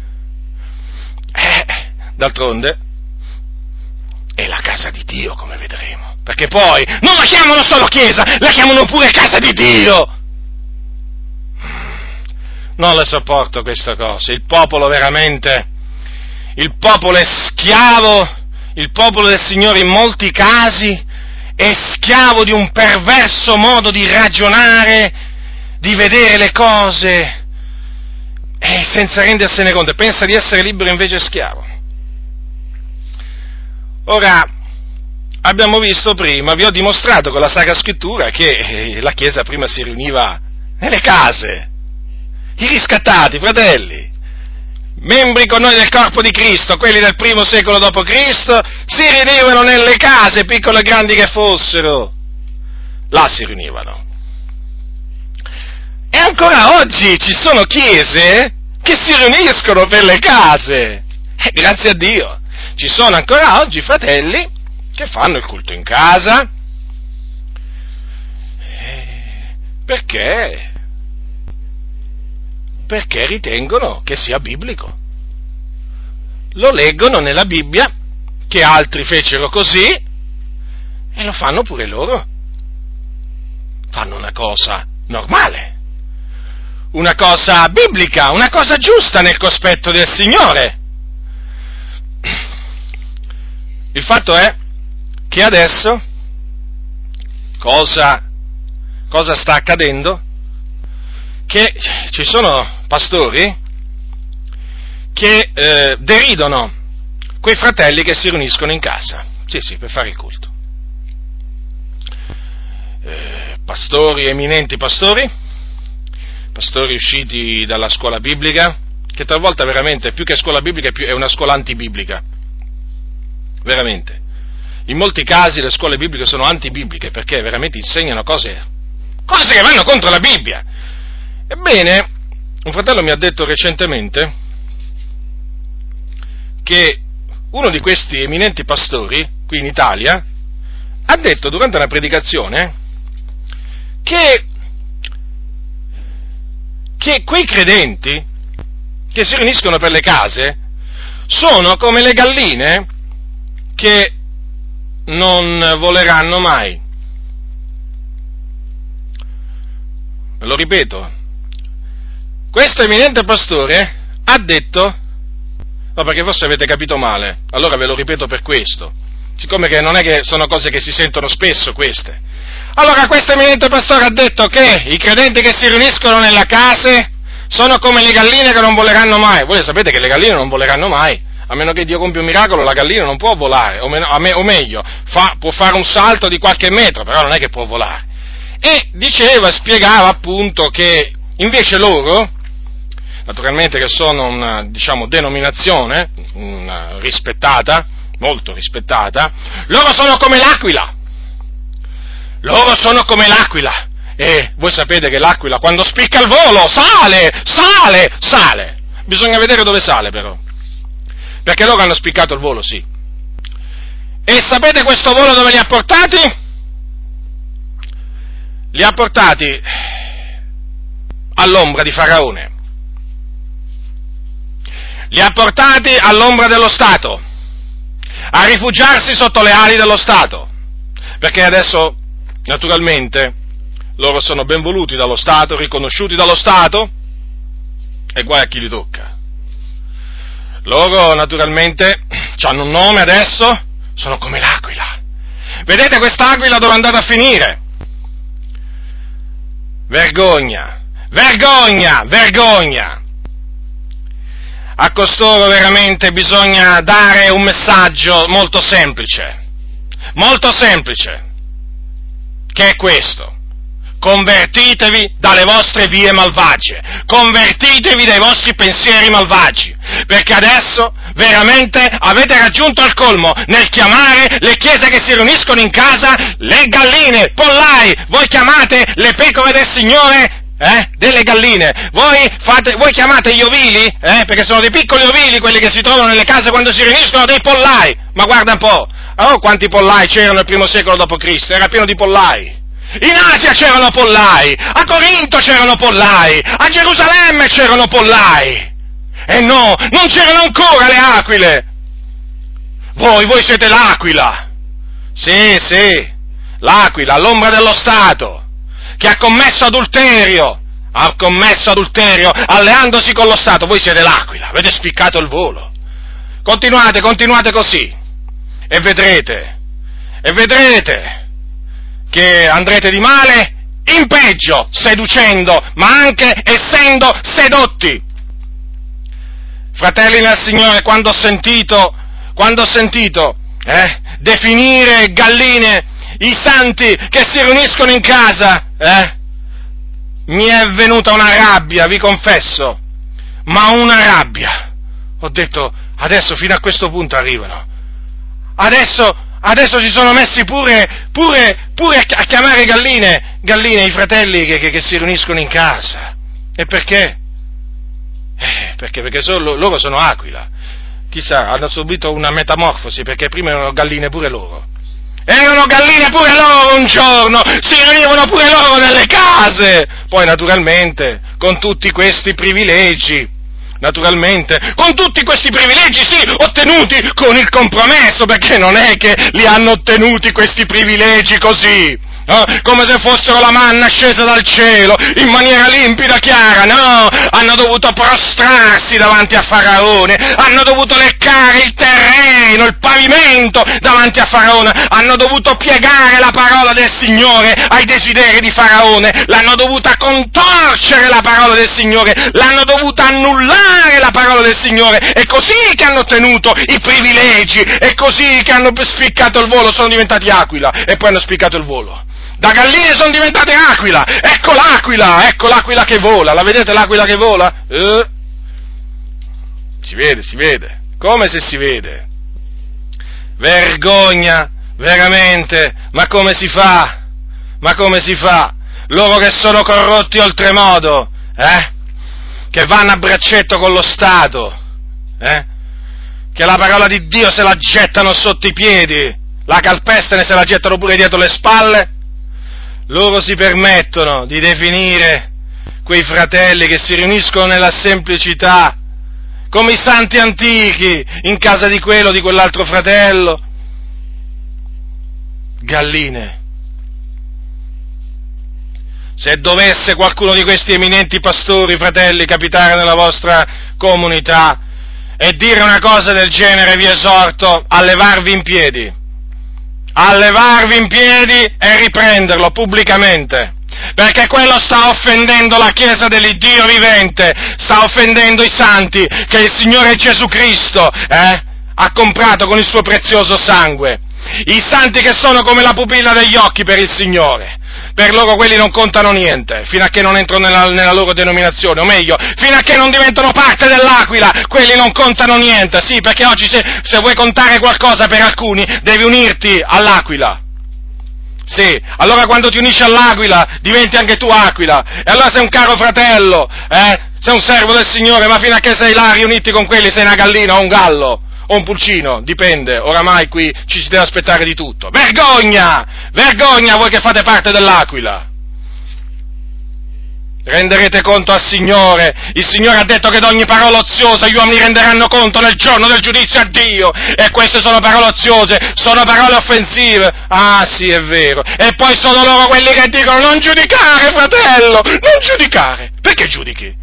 [SPEAKER 1] Eh, d'altronde è la casa di Dio, come vedremo. Perché poi non la chiamano solo chiesa, la chiamano pure casa di Dio. Non le sopporto questa cosa. Il popolo veramente, il popolo è schiavo, il popolo del Signore in molti casi è schiavo di un perverso modo di ragionare, di vedere le cose, e senza rendersene conto, pensa di essere libero invece schiavo. Ora, abbiamo visto prima, vi ho dimostrato con la Sacra Scrittura che la Chiesa prima si riuniva nelle case, i riscattati, fratelli, membri con noi del corpo di Cristo, quelli del primo secolo Cristo, si riunivano nelle case, piccole e grandi che fossero. Là si riunivano. E ancora oggi ci sono chiese che si riuniscono per le case. E grazie a Dio. Ci sono ancora oggi fratelli che fanno il culto in casa. Perché? Perché ritengono che sia biblico. Lo leggono nella Bibbia, che altri fecero così, e lo fanno pure loro. Fanno una cosa normale una cosa biblica, una cosa giusta nel cospetto del Signore. Il fatto è che adesso cosa, cosa sta accadendo? Che ci sono pastori che eh, deridono quei fratelli che si riuniscono in casa, sì sì, per fare il culto. Eh, pastori, eminenti pastori, pastori usciti dalla scuola biblica, che talvolta veramente più che scuola biblica è una scuola antibiblica. Veramente. In molti casi le scuole bibliche sono antibibliche perché veramente insegnano cose, cose che vanno contro la Bibbia. Ebbene, un fratello mi ha detto recentemente che uno di questi eminenti pastori, qui in Italia, ha detto durante una predicazione che che quei credenti che si riuniscono per le case sono come le galline che non voleranno mai. Lo ripeto, questo eminente pastore ha detto, no perché forse avete capito male, allora ve lo ripeto per questo, siccome che non è che sono cose che si sentono spesso queste, allora questo eminente pastore ha detto che i credenti che si riuniscono nella casa sono come le galline che non voleranno mai. Voi sapete che le galline non voleranno mai. A meno che Dio compia un miracolo, la gallina non può volare, o, meno, o meglio, fa, può fare un salto di qualche metro, però non è che può volare. E diceva, spiegava appunto che invece loro, naturalmente che sono una diciamo, denominazione una rispettata, molto rispettata, loro sono come l'aquila. Loro sono come l'aquila. E voi sapete che l'aquila quando spicca il volo sale, sale, sale. Bisogna vedere dove sale però. Perché loro hanno spiccato il volo, sì. E sapete questo volo dove li ha portati? Li ha portati all'ombra di Faraone. Li ha portati all'ombra dello Stato, a rifugiarsi sotto le ali dello Stato. Perché adesso Naturalmente loro sono ben voluti dallo Stato, riconosciuti dallo Stato, e guai a chi li tocca. Loro naturalmente <clears throat> hanno un nome adesso, sono come l'aquila. Vedete quest'aquila dove è andata a finire? Vergogna, vergogna, vergogna. A costoro veramente bisogna dare un messaggio molto semplice, molto semplice che è questo. Convertitevi dalle vostre vie malvagie, convertitevi dai vostri pensieri malvagi, perché adesso veramente avete raggiunto il colmo nel chiamare le chiese che si riuniscono in casa le galline, pollai, voi chiamate le pecore del Signore eh? Delle galline. Voi, fate, voi, chiamate gli ovili, eh? Perché sono dei piccoli ovili quelli che si trovano nelle case quando si riuniscono dei pollai. Ma guarda un po', Oh, quanti pollai c'erano nel primo secolo d.C., era pieno di pollai. In Asia c'erano pollai, a Corinto c'erano pollai, a Gerusalemme c'erano pollai. E no, non c'erano ancora le aquile. Voi, voi siete l'aquila. Sì, sì, l'aquila, l'ombra dello Stato, che ha commesso adulterio, ha commesso adulterio alleandosi con lo Stato. Voi siete l'aquila, avete spiccato il volo. Continuate, continuate così e vedrete, e vedrete che andrete di male in peggio, seducendo, ma anche essendo sedotti. Fratelli nel Signore, quando ho sentito, quando ho sentito eh, definire galline i santi che si riuniscono in casa, eh, mi è venuta una rabbia, vi confesso, ma una rabbia, ho detto, adesso fino a questo punto arrivano. Adesso, adesso si sono messi pure, pure, pure a chiamare galline, galline i fratelli che, che, che si riuniscono in casa. E perché? Eh, perché, perché sono, loro sono aquila. Chissà, hanno subito una metamorfosi perché prima erano galline pure loro. Erano galline pure loro un giorno, si riunivano pure loro nelle case. Poi naturalmente, con tutti questi privilegi, naturalmente, con tutti questi privilegi, sì, ottenuti con il compromesso, perché non è che li hanno ottenuti questi privilegi così eh? come se fossero la manna scesa dal cielo in maniera limpida, chiara, no, hanno dovuto prostrarsi davanti a Faraone, hanno dovuto leccare il terreno, il pavimento davanti a Faraone, hanno dovuto piegare la parola del Signore ai desideri di Faraone, l'hanno dovuta contorcere la parola del Signore, l'hanno dovuta annullare la parola del Signore, è così che hanno ottenuto i privilegi, è così che hanno spiccato il volo, sono diventati aquila e poi hanno spiccato il volo. Da galline sono diventate aquila! Ecco l'aquila! Ecco l'aquila che vola! La vedete l'aquila che vola? Eh? Si vede, si vede. Come se si vede? Vergogna! Veramente! Ma come si fa? Ma come si fa? Loro che sono corrotti oltremodo, eh? Che vanno a braccetto con lo Stato, eh? Che la parola di Dio se la gettano sotto i piedi, la calpestano e se la gettano pure dietro le spalle, loro si permettono di definire quei fratelli che si riuniscono nella semplicità, come i santi antichi, in casa di quello, di quell'altro fratello, galline. Se dovesse qualcuno di questi eminenti pastori, fratelli, capitare nella vostra comunità e dire una cosa del genere, vi esorto a levarvi in piedi a levarvi in piedi e riprenderlo pubblicamente. Perché quello sta offendendo la Chiesa dell'Iddio vivente, sta offendendo i santi che il Signore Gesù Cristo eh, ha comprato con il suo prezioso sangue. I santi che sono come la pupilla degli occhi per il Signore per loro quelli non contano niente, fino a che non entrano nella, nella, loro denominazione, o meglio, fino a che non diventano parte dell'Aquila, quelli non contano niente, sì, perché oggi se, se vuoi contare qualcosa per alcuni, devi unirti all'Aquila. Sì, allora quando ti unisci all'Aquila diventi anche tu Aquila, e allora sei un caro fratello, eh? sei un servo del Signore, ma fino a che sei là riuniti con quelli sei una gallina o un gallo o un pulcino, dipende, oramai qui ci si deve aspettare di tutto. Vergogna! Vergogna voi che fate parte dell'Aquila! Renderete conto al Signore. Il Signore ha detto che ad ogni parola oziosa gli uomini renderanno conto nel giorno del giudizio a Dio. E queste sono parole oziose, sono parole offensive. Ah sì, è vero. E poi sono loro quelli che dicono non giudicare, fratello, non giudicare. Perché giudichi?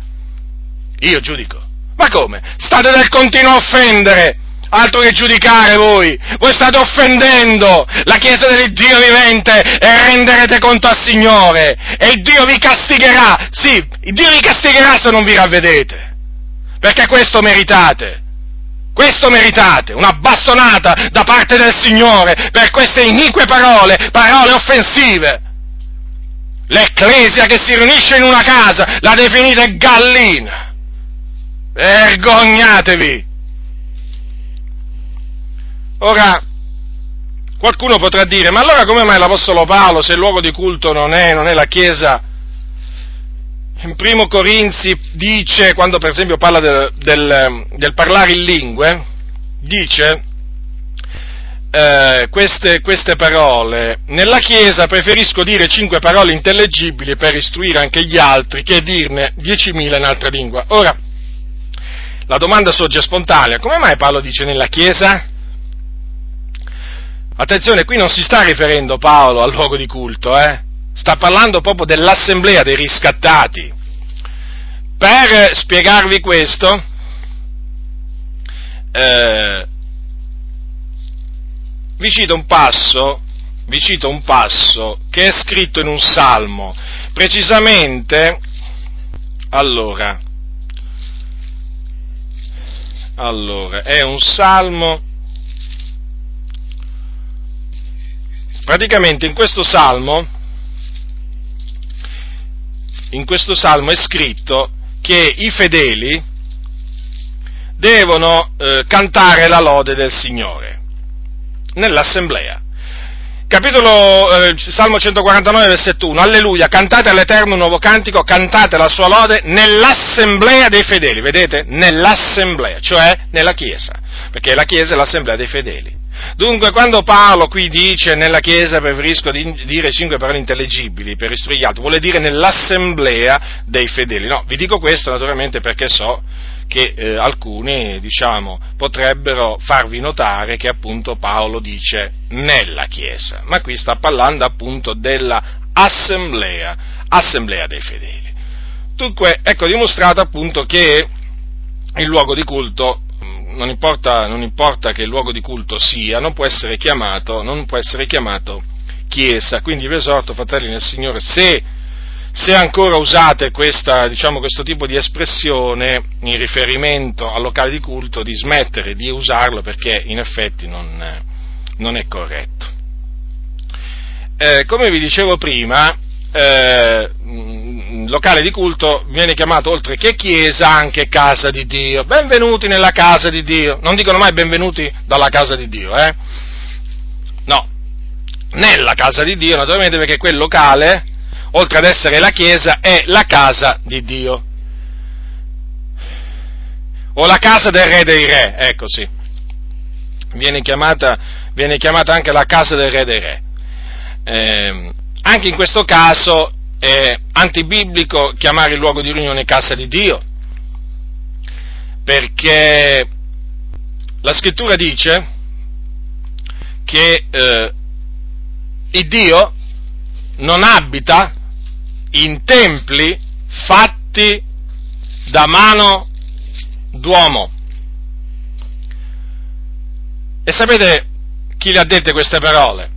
[SPEAKER 1] Io giudico. Ma come? State del continuo a offendere altro che giudicare voi, voi state offendendo la Chiesa dell'Iddio vivente e renderete conto al Signore e Dio vi castigherà, sì, Dio vi castigherà se non vi ravvedete, perché questo meritate. Questo meritate, una bastonata da parte del Signore per queste inique parole, parole offensive. L'ecclesia che si riunisce in una casa la definite gallina. Vergognatevi! Ora, qualcuno potrà dire, ma allora come mai l'Apostolo Paolo, se il luogo di culto non è, non è la Chiesa, in primo Corinzi dice, quando per esempio parla del, del, del parlare in lingue, dice eh, queste, queste, parole, nella Chiesa preferisco dire cinque parole intellegibili per istruire anche gli altri che dirne diecimila in altra lingua. Ora, la domanda sorge spontanea, come mai Paolo dice nella Chiesa? Attenzione, qui non si sta riferendo Paolo al luogo di culto, eh? sta parlando proprio dell'assemblea dei riscattati. Per spiegarvi questo, eh, vi cito un passo, vi cito un passo che è scritto in un salmo, precisamente, allora, allora, è un salmo praticamente in questo salmo, in questo salmo è scritto che i fedeli devono eh, cantare la lode del Signore nell'assemblea. Capitolo eh, Salmo 149, versetto 1. Alleluia, cantate all'Eterno un nuovo cantico, cantate la sua lode nell'assemblea dei fedeli, vedete? Nell'assemblea, cioè nella Chiesa, perché la Chiesa è l'assemblea dei fedeli. Dunque, quando Paolo qui dice nella Chiesa preferisco di dire cinque parole intellegibili per istruire gli altri, vuole dire nell'assemblea dei fedeli. No, vi dico questo naturalmente perché so che eh, alcuni, diciamo, potrebbero farvi notare che appunto Paolo dice nella Chiesa, ma qui sta parlando appunto della assemblea, assemblea dei fedeli. Dunque, ecco dimostrato appunto che il luogo di culto non importa, non importa, che il luogo di culto sia, non può essere chiamato, può essere chiamato chiesa. Quindi vi esorto, fratelli nel Signore, se, se ancora usate questa, diciamo, questo tipo di espressione in riferimento al locale di culto, di smettere di usarlo perché in effetti non, non è corretto. Eh, come vi dicevo prima, eh, locale di culto viene chiamato oltre che chiesa anche casa di Dio. Benvenuti nella casa di Dio. Non dicono mai benvenuti dalla casa di Dio, eh? No, nella casa di Dio, naturalmente perché quel locale, oltre ad essere la chiesa, è la casa di Dio. O la casa del re dei re, ecco sì. Viene chiamata, viene chiamata anche la casa del re dei re. Eh, anche in questo caso è antibiblico chiamare il luogo di riunione casa di Dio, perché la scrittura dice che eh, il Dio non abita in templi fatti da mano d'uomo. E sapete chi le ha dette queste parole?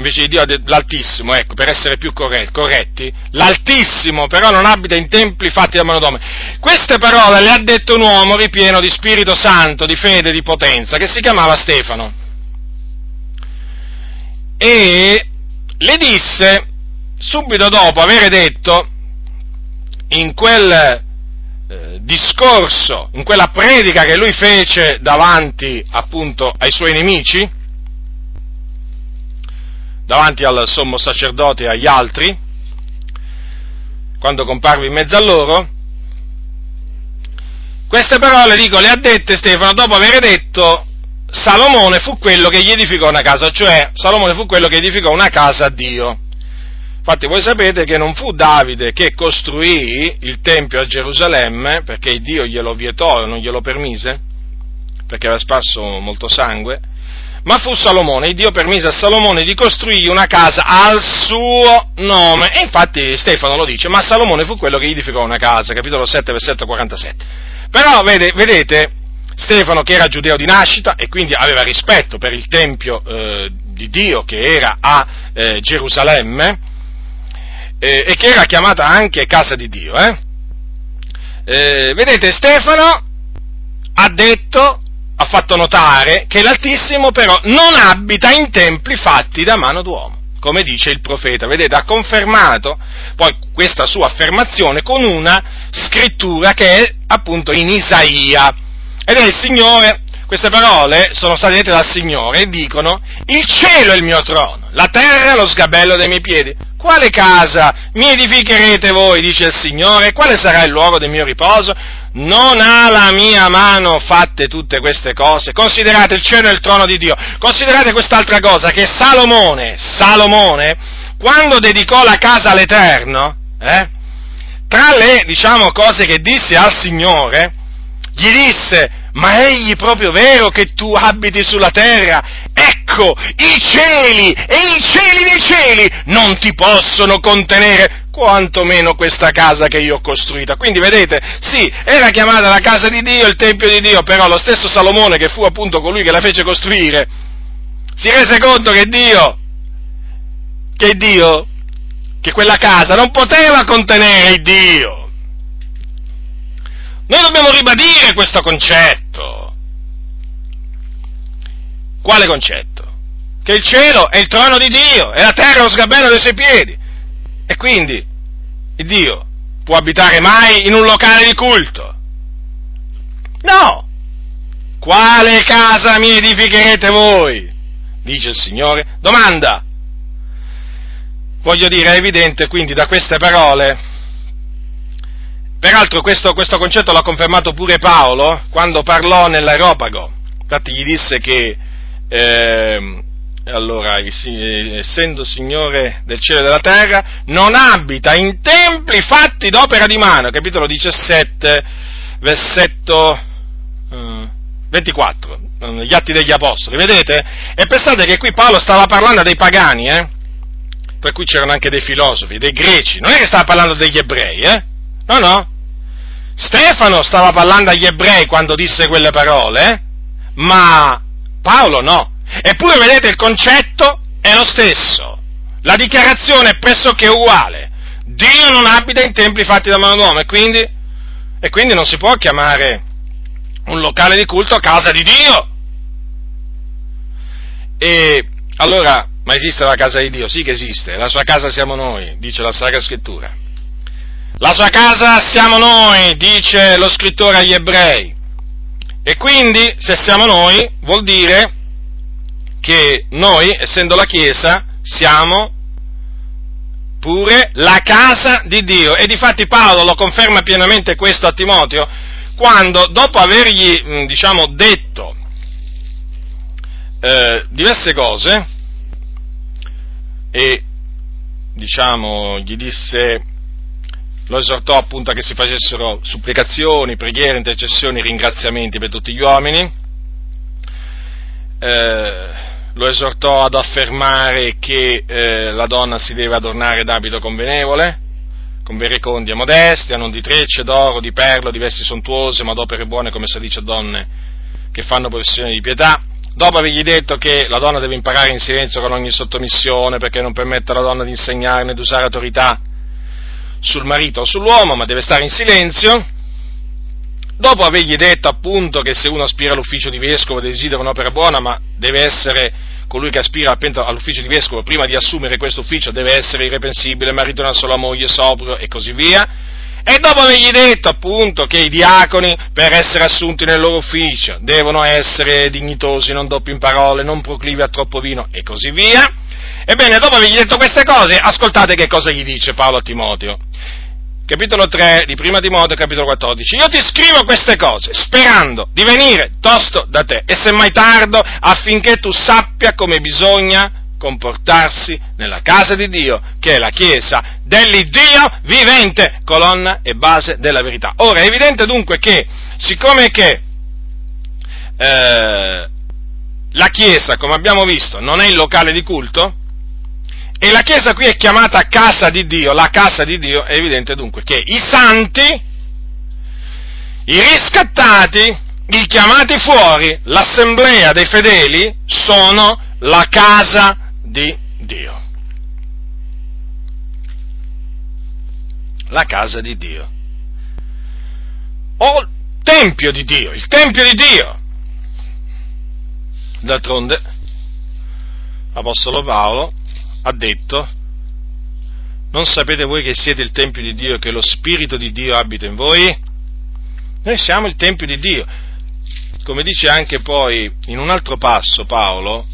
[SPEAKER 1] Invece di Dio l'Altissimo, ecco, per essere più corretti, l'Altissimo però non abita in templi fatti da mano d'uomo. Queste parole le ha detto un uomo ripieno di Spirito Santo, di fede, di potenza, che si chiamava Stefano. E le disse, subito dopo aver detto, in quel eh, discorso, in quella predica che lui fece davanti appunto ai suoi nemici, davanti al sommo sacerdote e agli altri, quando comparve in mezzo a loro, queste parole, dico, le ha dette Stefano dopo aver detto Salomone fu quello che gli edificò una casa, cioè Salomone fu quello che edificò una casa a Dio. Infatti voi sapete che non fu Davide che costruì il Tempio a Gerusalemme perché Dio glielo vietò non glielo permise, perché aveva sparso molto sangue, ma fu Salomone, e Dio permise a Salomone di costruirgli una casa al suo nome, e infatti Stefano lo dice, ma Salomone fu quello che edificò una casa, capitolo 7, versetto 47. Però vede, vedete, Stefano che era giudeo di nascita e quindi aveva rispetto per il Tempio eh, di Dio che era a eh, Gerusalemme eh, e che era chiamata anche casa di Dio. Eh. Eh, vedete, Stefano ha detto ha fatto notare che l'Altissimo però non abita in templi fatti da mano d'uomo, come dice il profeta. Vedete, ha confermato poi questa sua affermazione con una scrittura che è appunto in Isaia. Ed è il Signore, queste parole sono state dette dal Signore e dicono, il cielo è il mio trono, la terra è lo sgabello dei miei piedi. Quale casa mi edificherete voi, dice il Signore? Quale sarà il luogo del mio riposo? Non ha la mia mano fatte tutte queste cose? Considerate il cielo e il trono di Dio. Considerate quest'altra cosa, che Salomone, Salomone, quando dedicò la casa all'Eterno, eh, tra le, diciamo, cose che disse al Signore, gli disse, ma egli proprio vero che tu abiti sulla terra? Ecco, i cieli e i cieli dei cieli non ti possono contenere quantomeno questa casa che io ho costruita. Quindi vedete, sì, era chiamata la casa di Dio, il Tempio di Dio, però lo stesso Salomone, che fu appunto colui che la fece costruire, si rese conto che Dio, che Dio, che quella casa non poteva contenere Dio. Noi dobbiamo ribadire questo concetto. Quale concetto? Che il cielo è il trono di Dio e la terra lo sgabello dei suoi piedi. E quindi Dio può abitare mai in un locale di culto? No! Quale casa mi edificherete voi? Dice il Signore. Domanda. Voglio dire, è evidente quindi da queste parole, peraltro questo, questo concetto l'ha confermato pure Paolo quando parlò nell'aeropago, infatti gli disse che eh, allora, essendo Signore del cielo e della terra, non abita in templi fatti d'opera di mano, capitolo 17, versetto uh, 24, gli atti degli Apostoli, vedete? E pensate che qui Paolo stava parlando dei pagani, eh? Per cui c'erano anche dei filosofi, dei greci, non è che stava parlando degli ebrei, eh? No, no. Stefano stava parlando agli ebrei quando disse quelle parole, eh? Ma Paolo no. Eppure vedete il concetto è lo stesso, la dichiarazione è pressoché uguale. Dio non abita in templi fatti da mano d'uomo e quindi, e quindi non si può chiamare un locale di culto casa di Dio. E allora, ma esiste la casa di Dio? Sì che esiste, la sua casa siamo noi, dice la Sacra Scrittura. La sua casa siamo noi, dice lo scrittore agli ebrei. E quindi, se siamo noi, vuol dire che noi, essendo la Chiesa, siamo pure la casa di Dio. E difatti Paolo lo conferma pienamente questo a Timoteo, quando dopo avergli, diciamo, detto eh, diverse cose, e diciamo, gli disse, lo esortò appunto a che si facessero supplicazioni, preghiere, intercessioni, ringraziamenti per tutti gli uomini, eh, lo esortò ad affermare che eh, la donna si deve adornare d'abito convenevole, con verecondia modestia, non di trecce, d'oro, di perlo, di vesti sontuose, ma d'opere buone come si dice a donne che fanno professione di pietà. Dopo avergli detto che la donna deve imparare in silenzio con ogni sottomissione perché non permette alla donna di insegnare né di usare autorità sul marito o sull'uomo, ma deve stare in silenzio, dopo avergli detto appunto che se uno aspira all'ufficio di vescovo desidera un'opera buona, ma deve essere colui che aspira all'ufficio di vescovo, prima di assumere questo ufficio, deve essere irrepensibile, marito una sola moglie, sobrio e così via. E dopo avergli detto appunto che i diaconi, per essere assunti nel loro ufficio, devono essere dignitosi, non doppi in parole, non proclivi a troppo vino e così via. Ebbene, dopo avergli detto queste cose, ascoltate che cosa gli dice Paolo a Timoteo capitolo 3 di Prima Timoteo, capitolo 14. Io ti scrivo queste cose sperando di venire tosto da te e semmai tardo affinché tu sappia come bisogna comportarsi nella casa di Dio, che è la Chiesa dell'Iddio vivente, colonna e base della verità. Ora è evidente dunque che, siccome che eh, la Chiesa, come abbiamo visto, non è il locale di culto, e la Chiesa qui è chiamata casa di Dio, la casa di Dio è evidente dunque che i santi, i riscattati, i chiamati fuori, l'assemblea dei fedeli sono la casa di Dio. La casa di Dio. O tempio di Dio, il tempio di Dio. D'altronde, Apostolo Paolo ha detto, non sapete voi che siete il Tempio di Dio e che lo Spirito di Dio abita in voi? Noi siamo il Tempio di Dio. Come dice anche poi in un altro passo Paolo,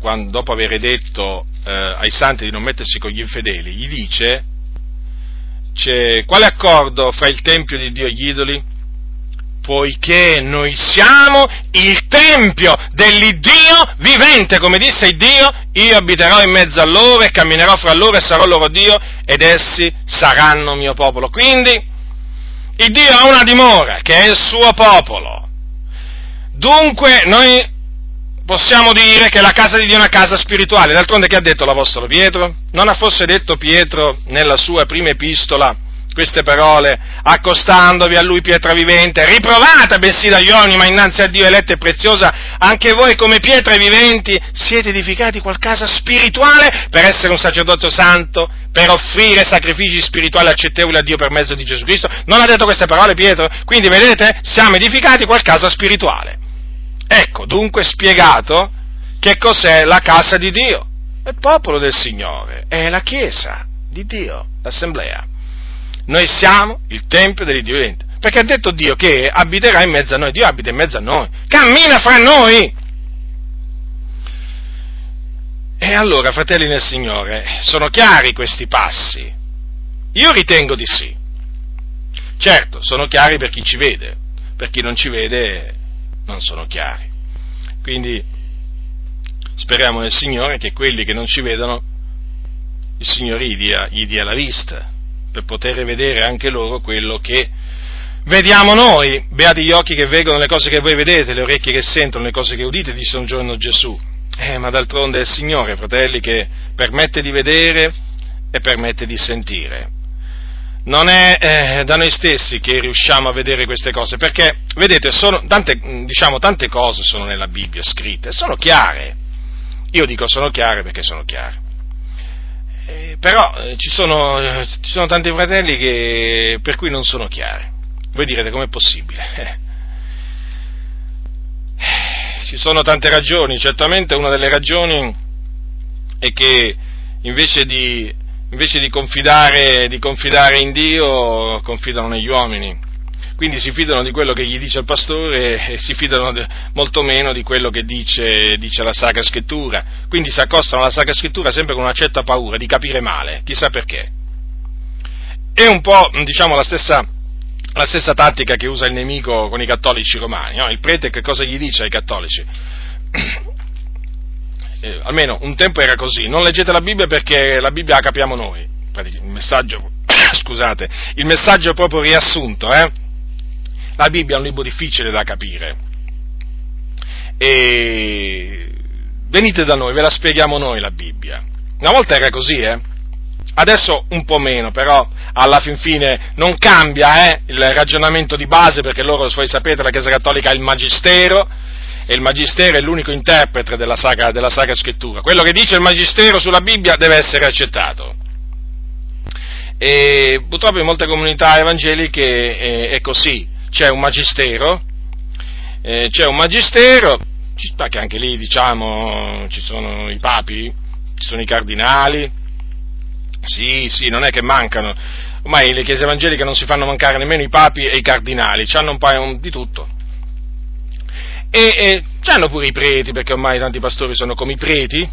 [SPEAKER 1] quando, dopo aver detto eh, ai santi di non mettersi con gli infedeli, gli dice, quale accordo fra il Tempio di Dio e gli idoli? Poiché noi siamo il tempio dell'Iddio vivente, come disse Dio, io abiterò in mezzo a loro e camminerò fra loro e sarò loro Dio ed essi saranno mio popolo. Quindi il Dio ha una dimora che è il suo popolo. Dunque noi possiamo dire che la casa di Dio è una casa spirituale. D'altronde che ha detto l'Apostolo Pietro? Non ha forse detto Pietro nella sua prima epistola queste parole, accostandovi a lui pietra vivente, riprovata bensì dagli uomini, ma innanzi a Dio eletta e preziosa, anche voi come pietre viventi siete edificati qualcosa spirituale per essere un sacerdozio santo, per offrire sacrifici spirituali accettevoli a Dio per mezzo di Gesù Cristo. Non ha detto queste parole Pietro? Quindi vedete, siamo edificati qualcosa spirituale. Ecco, dunque spiegato che cos'è la casa di Dio. È il popolo del Signore, è la Chiesa di Dio, l'assemblea. Noi siamo il Tempio dell'Iddio vivente. Perché ha detto Dio che abiterà in mezzo a noi, Dio abita in mezzo a noi, cammina fra noi. E allora, fratelli nel Signore, sono chiari questi passi? Io ritengo di sì. Certo, sono chiari per chi ci vede, per chi non ci vede non sono chiari. Quindi speriamo nel Signore che quelli che non ci vedono, il Signore gli dia, gli dia la vista, per poter vedere anche loro quello che vediamo noi. Beati gli occhi che vedono le cose che voi vedete, le orecchie che sentono le cose che udite, disse un giorno Gesù. Eh, ma d'altronde è il Signore, fratelli, che permette di vedere e permette di sentire non è eh, da noi stessi che riusciamo a vedere queste cose, perché, vedete, sono, tante, diciamo, tante cose sono nella Bibbia scritte, sono chiare. Io dico sono chiare perché sono chiare. Eh, però eh, ci, sono, ci, sono, tanti fratelli che, per cui non sono chiare. Voi direte com'è possibile? ci sono tante ragioni, certamente una delle ragioni è che invece di invece di confidare, di confidare in Dio, confidano negli uomini. Quindi si fidano di quello che gli dice il pastore e si fidano molto meno di quello che dice, dice, la Sacra Scrittura. Quindi si accostano alla Sacra Scrittura sempre con una certa paura di capire male, chissà perché. È un po', diciamo, la stessa, la stessa tattica che usa il nemico con i cattolici romani. No? Il prete che cosa gli dice ai cattolici? <clears throat> eh, almeno un tempo era così, non leggete la Bibbia perché la Bibbia la capiamo noi, il messaggio, <clears throat> scusate, il messaggio proprio riassunto, eh? La Bibbia è un libro difficile da capire. E venite da noi, ve la spieghiamo noi la Bibbia. Una volta era così, eh? Adesso un po' meno, però alla fin fine non cambia eh, il ragionamento di base perché loro, voi sapete, la Chiesa Cattolica ha il Magistero, e il Magistero è l'unico interprete della Sacra, della Sacra Scrittura. Quello che dice il Magistero sulla Bibbia deve essere accettato. E purtroppo in molte comunità evangeliche è, è così, c'è un Magistero, eh, c'è un Magistero, che anche lì diciamo ci sono i papi, ci sono i cardinali, sì, sì, non è che mancano, ormai le chiese evangeliche non si fanno mancare nemmeno i papi e i cardinali, hanno un paio di tutto. E, e hanno pure i preti, perché ormai tanti pastori sono come i preti,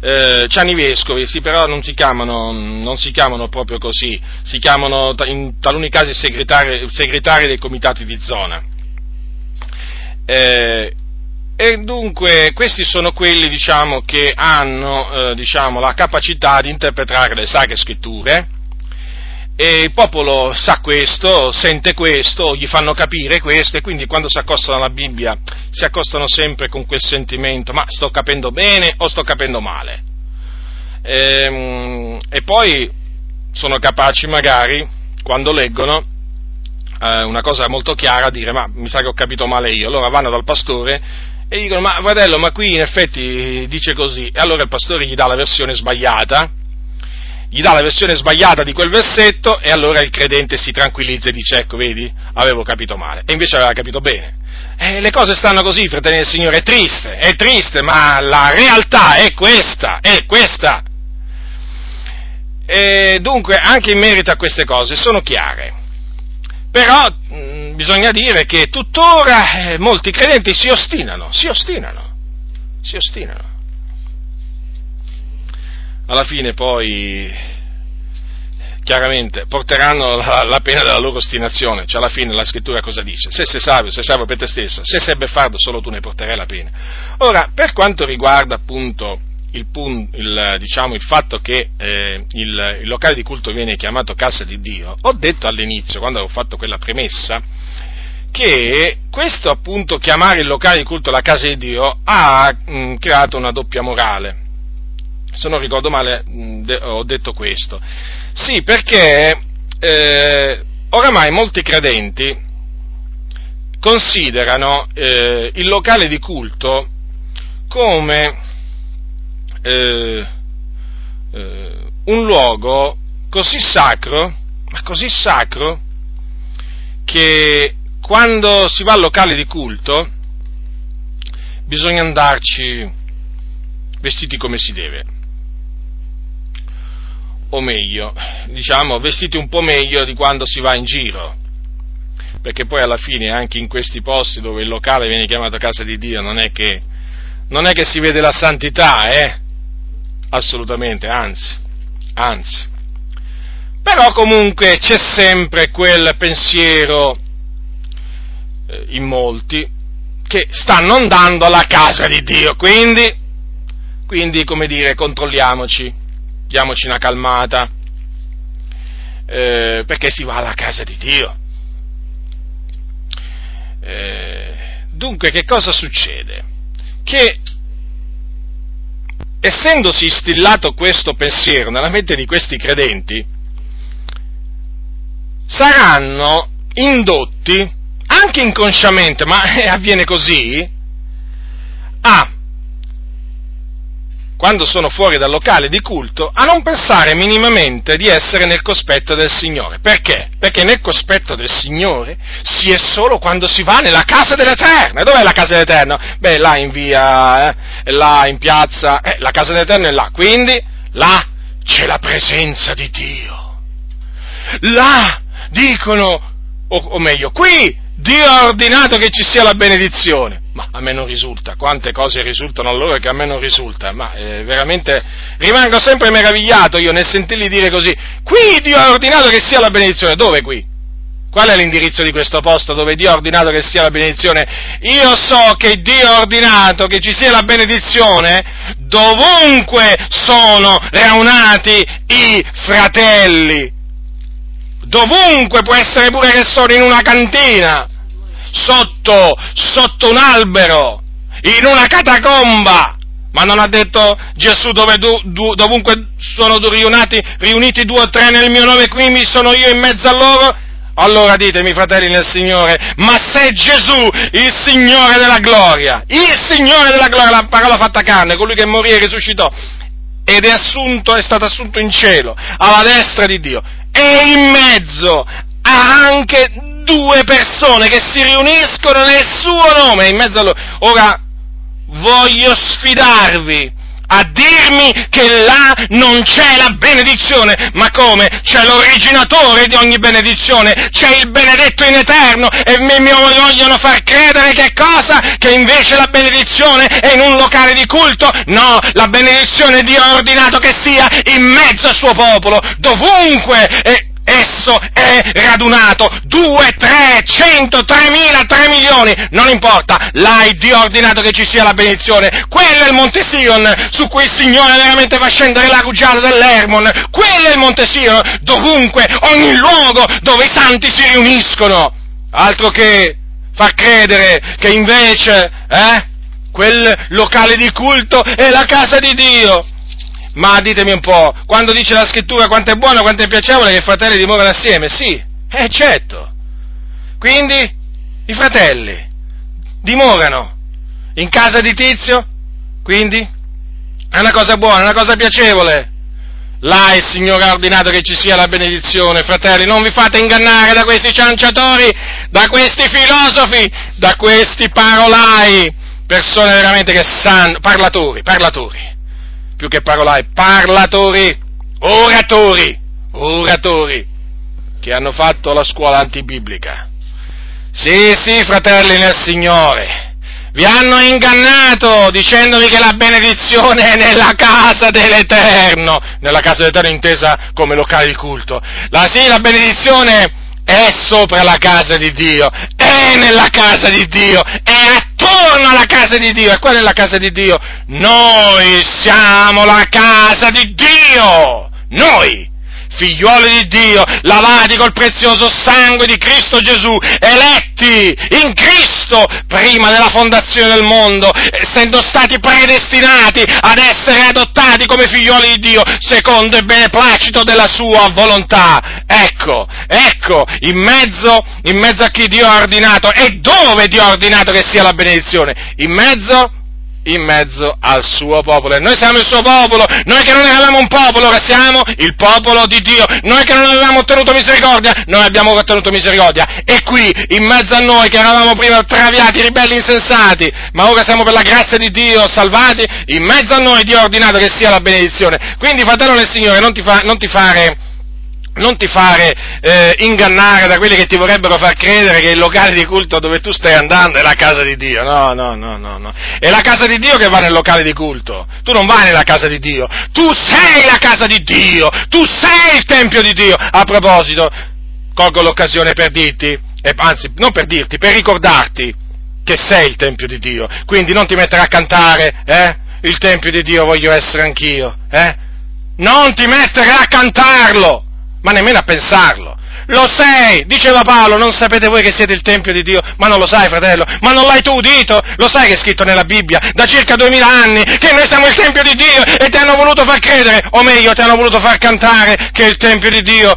[SPEAKER 1] eh, c'hanno i vescovi, sì, però non si, chiamano, non si chiamano proprio così, si chiamano in taluni casi segretari, segretari dei comitati di zona. Eh, e dunque questi sono quelli diciamo, che hanno eh, diciamo, la capacità di interpretare le sacre scritture e il popolo sa questo, sente questo, gli fanno capire questo e quindi quando si accostano alla Bibbia si accostano sempre con quel sentimento, ma sto capendo bene o sto capendo male? E, ehm, e poi sono capaci magari, quando leggono, eh, una cosa molto chiara, a dire ma mi sa che ho capito male io, allora vanno dal pastore e dicono ma fratello ma qui in effetti dice così e allora il pastore gli dà la versione sbagliata gli dà la versione sbagliata di quel versetto e allora il credente si tranquillizza e dice ecco vedi, avevo capito male e invece aveva capito bene. Eh, le cose stanno così, fratelli del Signore, è triste, è triste, ma la realtà è questa, è questa. E dunque, anche in merito a queste cose sono chiare. Però mh, bisogna dire che tuttora eh, molti credenti si ostinano, si ostinano, si ostinano alla fine poi chiaramente porteranno la, la, pena della loro ostinazione, cioè alla fine la scrittura cosa dice? Se sei savio, sei savio per te stesso, se sei beffardo solo tu ne porterai la pena. Ora, per quanto riguarda appunto il, il, diciamo, il fatto che eh, il, il, locale di culto viene chiamato casa di Dio, ho detto all'inizio, quando avevo fatto quella premessa, che questo appunto chiamare il locale di culto la casa di Dio ha mh, creato una doppia morale se non ricordo male de- ho detto questo. Sì, perché eh, oramai molti credenti considerano eh, il locale di culto come eh, eh un luogo così sacro, ma così sacro, che quando si va al locale di culto bisogna andarci vestiti come si deve o meglio, diciamo, vestiti un po' meglio di quando si va in giro. Perché poi alla fine anche in questi posti dove il locale viene chiamato casa di Dio non è che, non è che si vede la santità, eh? Assolutamente, anzi, anzi. Però comunque c'è sempre quel pensiero eh, in molti che stanno andando alla casa di Dio, quindi, quindi come dire, controlliamoci, diamoci una calmata, eh, perché si va alla casa di Dio. Eh, dunque, che cosa succede? Che essendosi instillato questo pensiero nella mente di questi credenti, saranno indotti, anche inconsciamente, ma <laughs> avviene così, a quando sono fuori dal locale di culto, a non pensare minimamente di essere nel cospetto del Signore. Perché? Perché nel cospetto del Signore si è solo quando si va nella casa dell'Eterno. E dov'è la casa dell'Eterno? Beh, là in via, eh, là in piazza, eh, la casa dell'Eterno è là. Quindi, là c'è la presenza di Dio. Là, dicono, o, o meglio, qui Dio ha ordinato che ci sia la benedizione. Ma a me non risulta, quante cose risultano a loro che a me non risulta, ma eh, veramente rimango sempre meravigliato io nel sentirli dire così, qui Dio ha ordinato che sia la benedizione, dove qui? Qual è l'indirizzo di questo posto dove Dio ha ordinato che sia la benedizione? Io so che Dio ha ordinato che ci sia la benedizione dovunque sono raunati i fratelli. Dovunque può essere pure che sono in una cantina, sotto, sotto un albero, in una catacomba. Ma non ha detto Gesù dove du, dovunque sono riunati, riuniti due o tre nel mio nome, qui mi sono io in mezzo a loro? Allora ditemi, fratelli nel Signore, ma se Gesù, il Signore della gloria, il Signore della gloria, la parola fatta carne, colui che morì e risuscitò, ed è assunto, è stato assunto in cielo, alla destra di Dio, e in mezzo anche due persone che si riuniscono nel suo nome, in mezzo a loro. Ora, voglio sfidarvi a dirmi che là non c'è la benedizione, ma come? C'è l'originatore di ogni benedizione, c'è il benedetto in eterno e mi, mi vogliono far credere che cosa? Che invece la benedizione è in un locale di culto? No, la benedizione Dio ha ordinato che sia in mezzo al suo popolo, dovunque. E, esso è radunato, due, tre, cento, tremila, tre milioni, non importa, là il Dio ordinato che ci sia la benedizione, quello è il Monte Sion, su cui il Signore veramente fa scendere la rugiada dell'Ermon, quello è il Monte Sion, dovunque, ogni luogo dove i santi si riuniscono, altro che far credere che invece, eh, quel locale di culto è la casa di Dio. Ma ditemi un po', quando dice la scrittura quanto è buono, quanto è piacevole che i fratelli dimorano assieme? Sì, è certo. Quindi i fratelli dimorano in casa di Tizio, quindi è una cosa buona, è una cosa piacevole. Là il Signore ha ordinato che ci sia la benedizione, fratelli, non vi fate ingannare da questi cianciatori, da questi filosofi, da questi parolai, persone veramente che sanno, parlatori, parlatori più che parolai, parlatori, oratori, oratori, che hanno fatto la scuola antibiblica. Sì, sì, fratelli nel Signore, vi hanno ingannato dicendovi che la benedizione è nella casa dell'Eterno, nella casa dell'Eterno intesa come locale di culto. La, sì, la benedizione è sopra la casa di Dio, è nella casa di Dio, è attorno alla casa di Dio. E qual è la casa di Dio? Noi siamo la casa di Dio! Noi! Figliuoli di Dio, lavati col prezioso sangue di Cristo Gesù, eletti in Cristo prima della fondazione del mondo, essendo stati predestinati ad essere adottati come figliuoli di Dio, secondo il beneplacito della sua volontà. Ecco, ecco, in mezzo, in mezzo a chi Dio ha ordinato e dove Dio ha ordinato che sia la benedizione? In mezzo in mezzo al suo popolo. E noi siamo il suo popolo, noi che non eravamo un popolo, ora siamo il popolo di Dio, noi che non avevamo ottenuto misericordia, noi abbiamo ottenuto misericordia. E qui, in mezzo a noi che eravamo prima traviati, ribelli, insensati, ma ora siamo per la grazia di Dio salvati, in mezzo a noi Dio ha ordinato che sia la benedizione. Quindi, fratello nel Signore, non ti, fa, non ti fare non ti fare eh, ingannare da quelli che ti vorrebbero far credere che il locale di culto dove tu stai andando è la casa di Dio. No, no, no, no, no. È la casa di Dio che va nel locale di culto. Tu non vai nella casa di Dio. Tu sei la casa di Dio. Tu sei il tempio di Dio. A proposito, colgo l'occasione per dirti, eh, anzi, non per dirti, per ricordarti che sei il tempio di Dio. Quindi non ti mettere a cantare, eh? Il tempio di Dio voglio essere anch'io, eh? Non ti mettere a cantarlo! Ma nemmeno a pensarlo. Lo sei, diceva Paolo, non sapete voi che siete il Tempio di Dio, ma non lo sai fratello, ma non l'hai tu udito, lo sai che è scritto nella Bibbia da circa duemila anni che noi siamo il Tempio di Dio e ti hanno voluto far credere, o meglio ti hanno voluto far cantare che è il Tempio di Dio.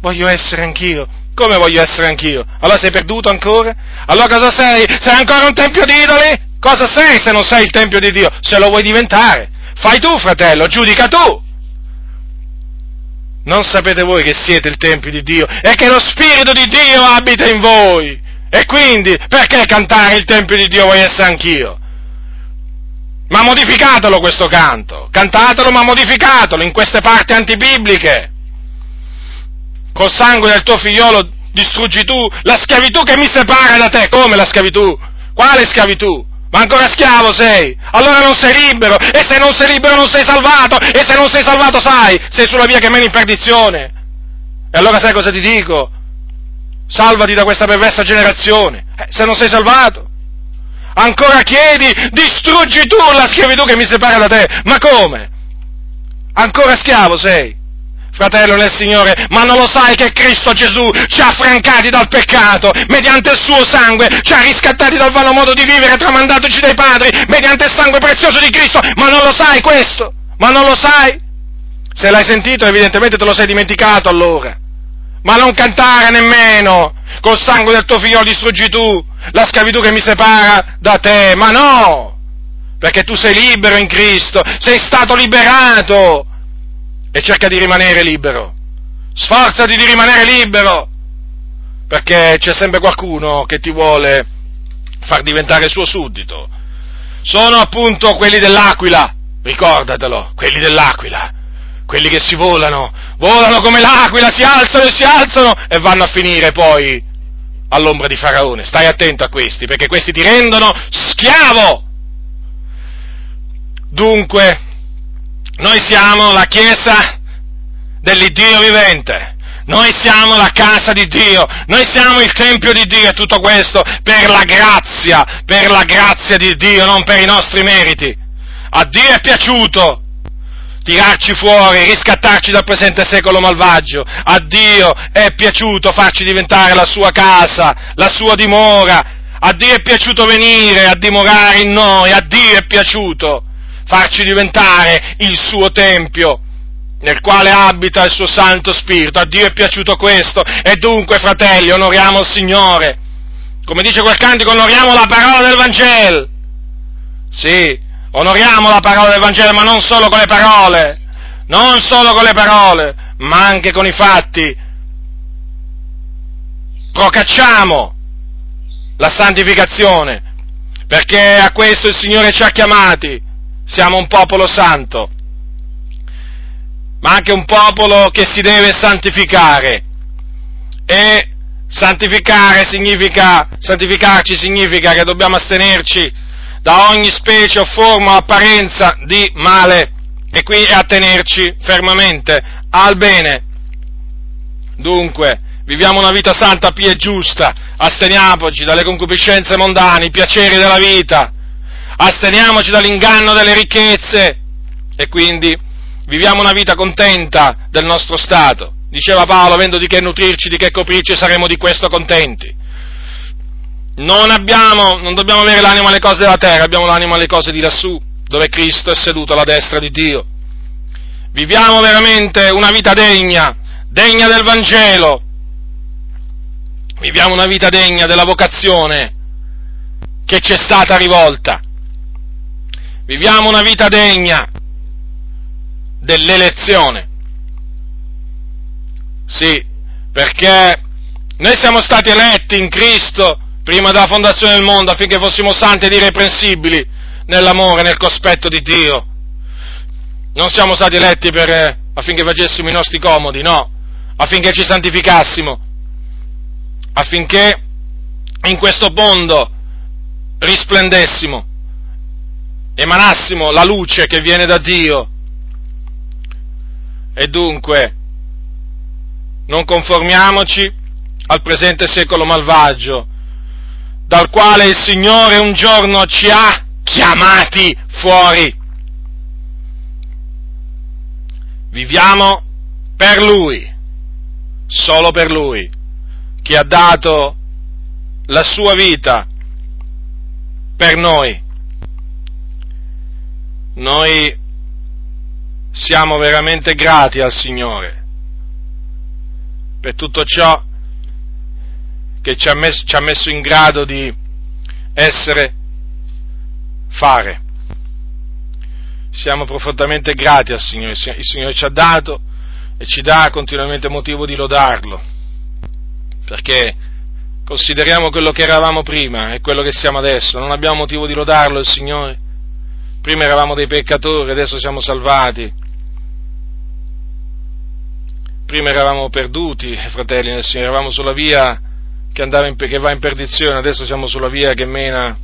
[SPEAKER 1] Voglio essere anch'io, come voglio essere anch'io? Allora sei perduto ancora? Allora cosa sei? Sei ancora un Tempio di idoli? Cosa sei se non sei il Tempio di Dio? Se lo vuoi diventare? Fai tu fratello, giudica tu! Non sapete voi che siete il Tempio di Dio e che lo Spirito di Dio abita in voi? E quindi perché cantare il Tempio di Dio voglio essere anch'io? Ma modificatelo questo canto, cantatelo ma modificatelo in queste parti antibibliche. Col sangue del tuo figliolo distruggi tu la schiavitù che mi separa da te. Come la schiavitù? Quale schiavitù? Ma ancora schiavo sei? Allora non sei libero, e se non sei libero non sei salvato, e se non sei salvato sai, sei sulla via che mena in perdizione. E allora sai cosa ti dico? Salvati da questa perversa generazione, eh, se non sei salvato. Ancora chiedi, distruggi tu la schiavitù che mi separa da te. Ma come? Ancora schiavo sei? Fratello nel Signore, ma non lo sai che Cristo Gesù ci ha affrancati dal peccato, mediante il suo sangue, ci ha riscattati dal vano modo di vivere tramandatoci dai padri, mediante il sangue prezioso di Cristo, ma non lo sai questo? Ma non lo sai? Se l'hai sentito evidentemente te lo sei dimenticato allora. Ma non cantare nemmeno, col sangue del tuo figlio distruggi tu la schiavitù che mi separa da te, ma no! Perché tu sei libero in Cristo, sei stato liberato e cerca di rimanere libero. Sforzati di rimanere libero, perché c'è sempre qualcuno che ti vuole far diventare suo suddito. Sono appunto quelli dell'aquila, ricordatelo, quelli dell'aquila, quelli che si volano, volano come l'aquila, si alzano e si alzano e vanno a finire poi all'ombra di Faraone. Stai attento a questi, perché questi ti rendono schiavo. Dunque, noi siamo la Chiesa dell'Iddio vivente. Noi siamo la casa di Dio, noi siamo il Tempio di Dio e tutto questo per la grazia, per la grazia di Dio, non per i nostri meriti. A Dio è piaciuto tirarci fuori, riscattarci dal presente secolo malvagio. A Dio è piaciuto farci diventare la sua casa, la sua dimora. A Dio è piaciuto venire a dimorare in noi, a Dio è piaciuto farci diventare il suo tempio nel quale abita il suo Santo Spirito. A Dio è piaciuto questo e dunque, fratelli, onoriamo il Signore. Come dice quel cantico, onoriamo la parola del Vangelo. Sì, onoriamo la parola del Vangelo, ma non solo con le parole, non solo con le parole, ma anche con i fatti. Procacciamo la santificazione, perché a questo il Signore ci ha chiamati siamo un popolo santo, ma anche un popolo che si deve santificare. E santificare significa, santificarci significa che dobbiamo astenerci da ogni specie o forma o apparenza di male e qui attenerci fermamente al bene. Dunque, viviamo una vita santa, pia e giusta, asteniamoci dalle concupiscenze mondane, i piaceri della vita, asteniamoci dall'inganno delle ricchezze e quindi viviamo una vita contenta del nostro Stato. Diceva Paolo, avendo di che nutrirci, di che coprirci, saremo di questo contenti. Non abbiamo, non dobbiamo avere l'animo alle cose della terra, abbiamo l'animo alle cose di lassù, dove Cristo è seduto alla destra di Dio. Viviamo veramente una vita degna, degna del Vangelo. Viviamo una vita degna della vocazione che ci è stata rivolta. Viviamo una vita degna dell'elezione. Sì, perché noi siamo stati eletti in Cristo prima della fondazione del mondo affinché fossimo santi ed irreprensibili nell'amore, nel cospetto di Dio. Non siamo stati eletti per, eh, affinché facessimo i nostri comodi, no, affinché ci santificassimo, affinché in questo mondo risplendessimo, emanassimo la luce che viene da Dio. E dunque non conformiamoci al presente secolo malvagio, dal quale il Signore un giorno ci ha chiamati fuori. Viviamo per Lui, solo per Lui, che ha dato la sua vita per noi. Noi siamo veramente grati al Signore per tutto ciò che ci ha messo, ci ha messo in grado di essere, fare. Siamo profondamente grati al Signore, il Signore ci ha dato e ci dà continuamente motivo di lodarlo, perché consideriamo quello che eravamo prima e quello che siamo adesso, non abbiamo motivo di lodarlo il Signore, prima eravamo dei peccatori, adesso siamo salvati, prima eravamo perduti, fratelli nel Signore, eravamo sulla via che, in, che va in perdizione, adesso siamo sulla via che mena,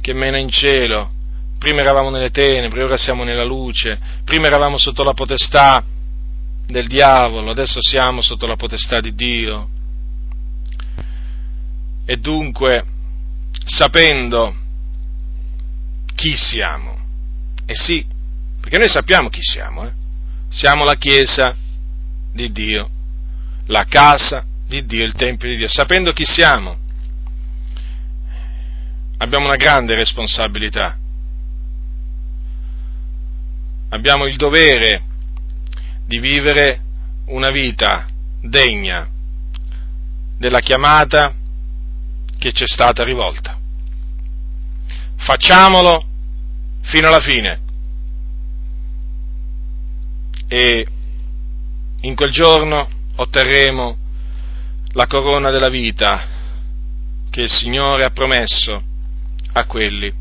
[SPEAKER 1] che mena in cielo, prima eravamo nelle tenebre, ora siamo nella luce, prima eravamo sotto la potestà del diavolo, adesso siamo sotto la potestà di Dio. E dunque, sapendo chi siamo, e sì, perché noi sappiamo chi siamo, eh? siamo la Chiesa di Dio, la casa di Dio, il Tempio di Dio, sapendo chi siamo, abbiamo una grande responsabilità abbiamo il dovere di vivere una vita degna della chiamata che ci è stata rivolta. Facciamolo fino alla fine e in quel giorno otterremo la corona della vita che il Signore ha promesso a quelli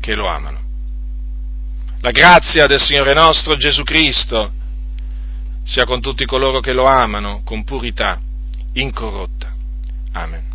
[SPEAKER 1] che lo amano. La grazia del Signore nostro Gesù Cristo sia con tutti coloro che lo amano con purità incorrotta. Amen.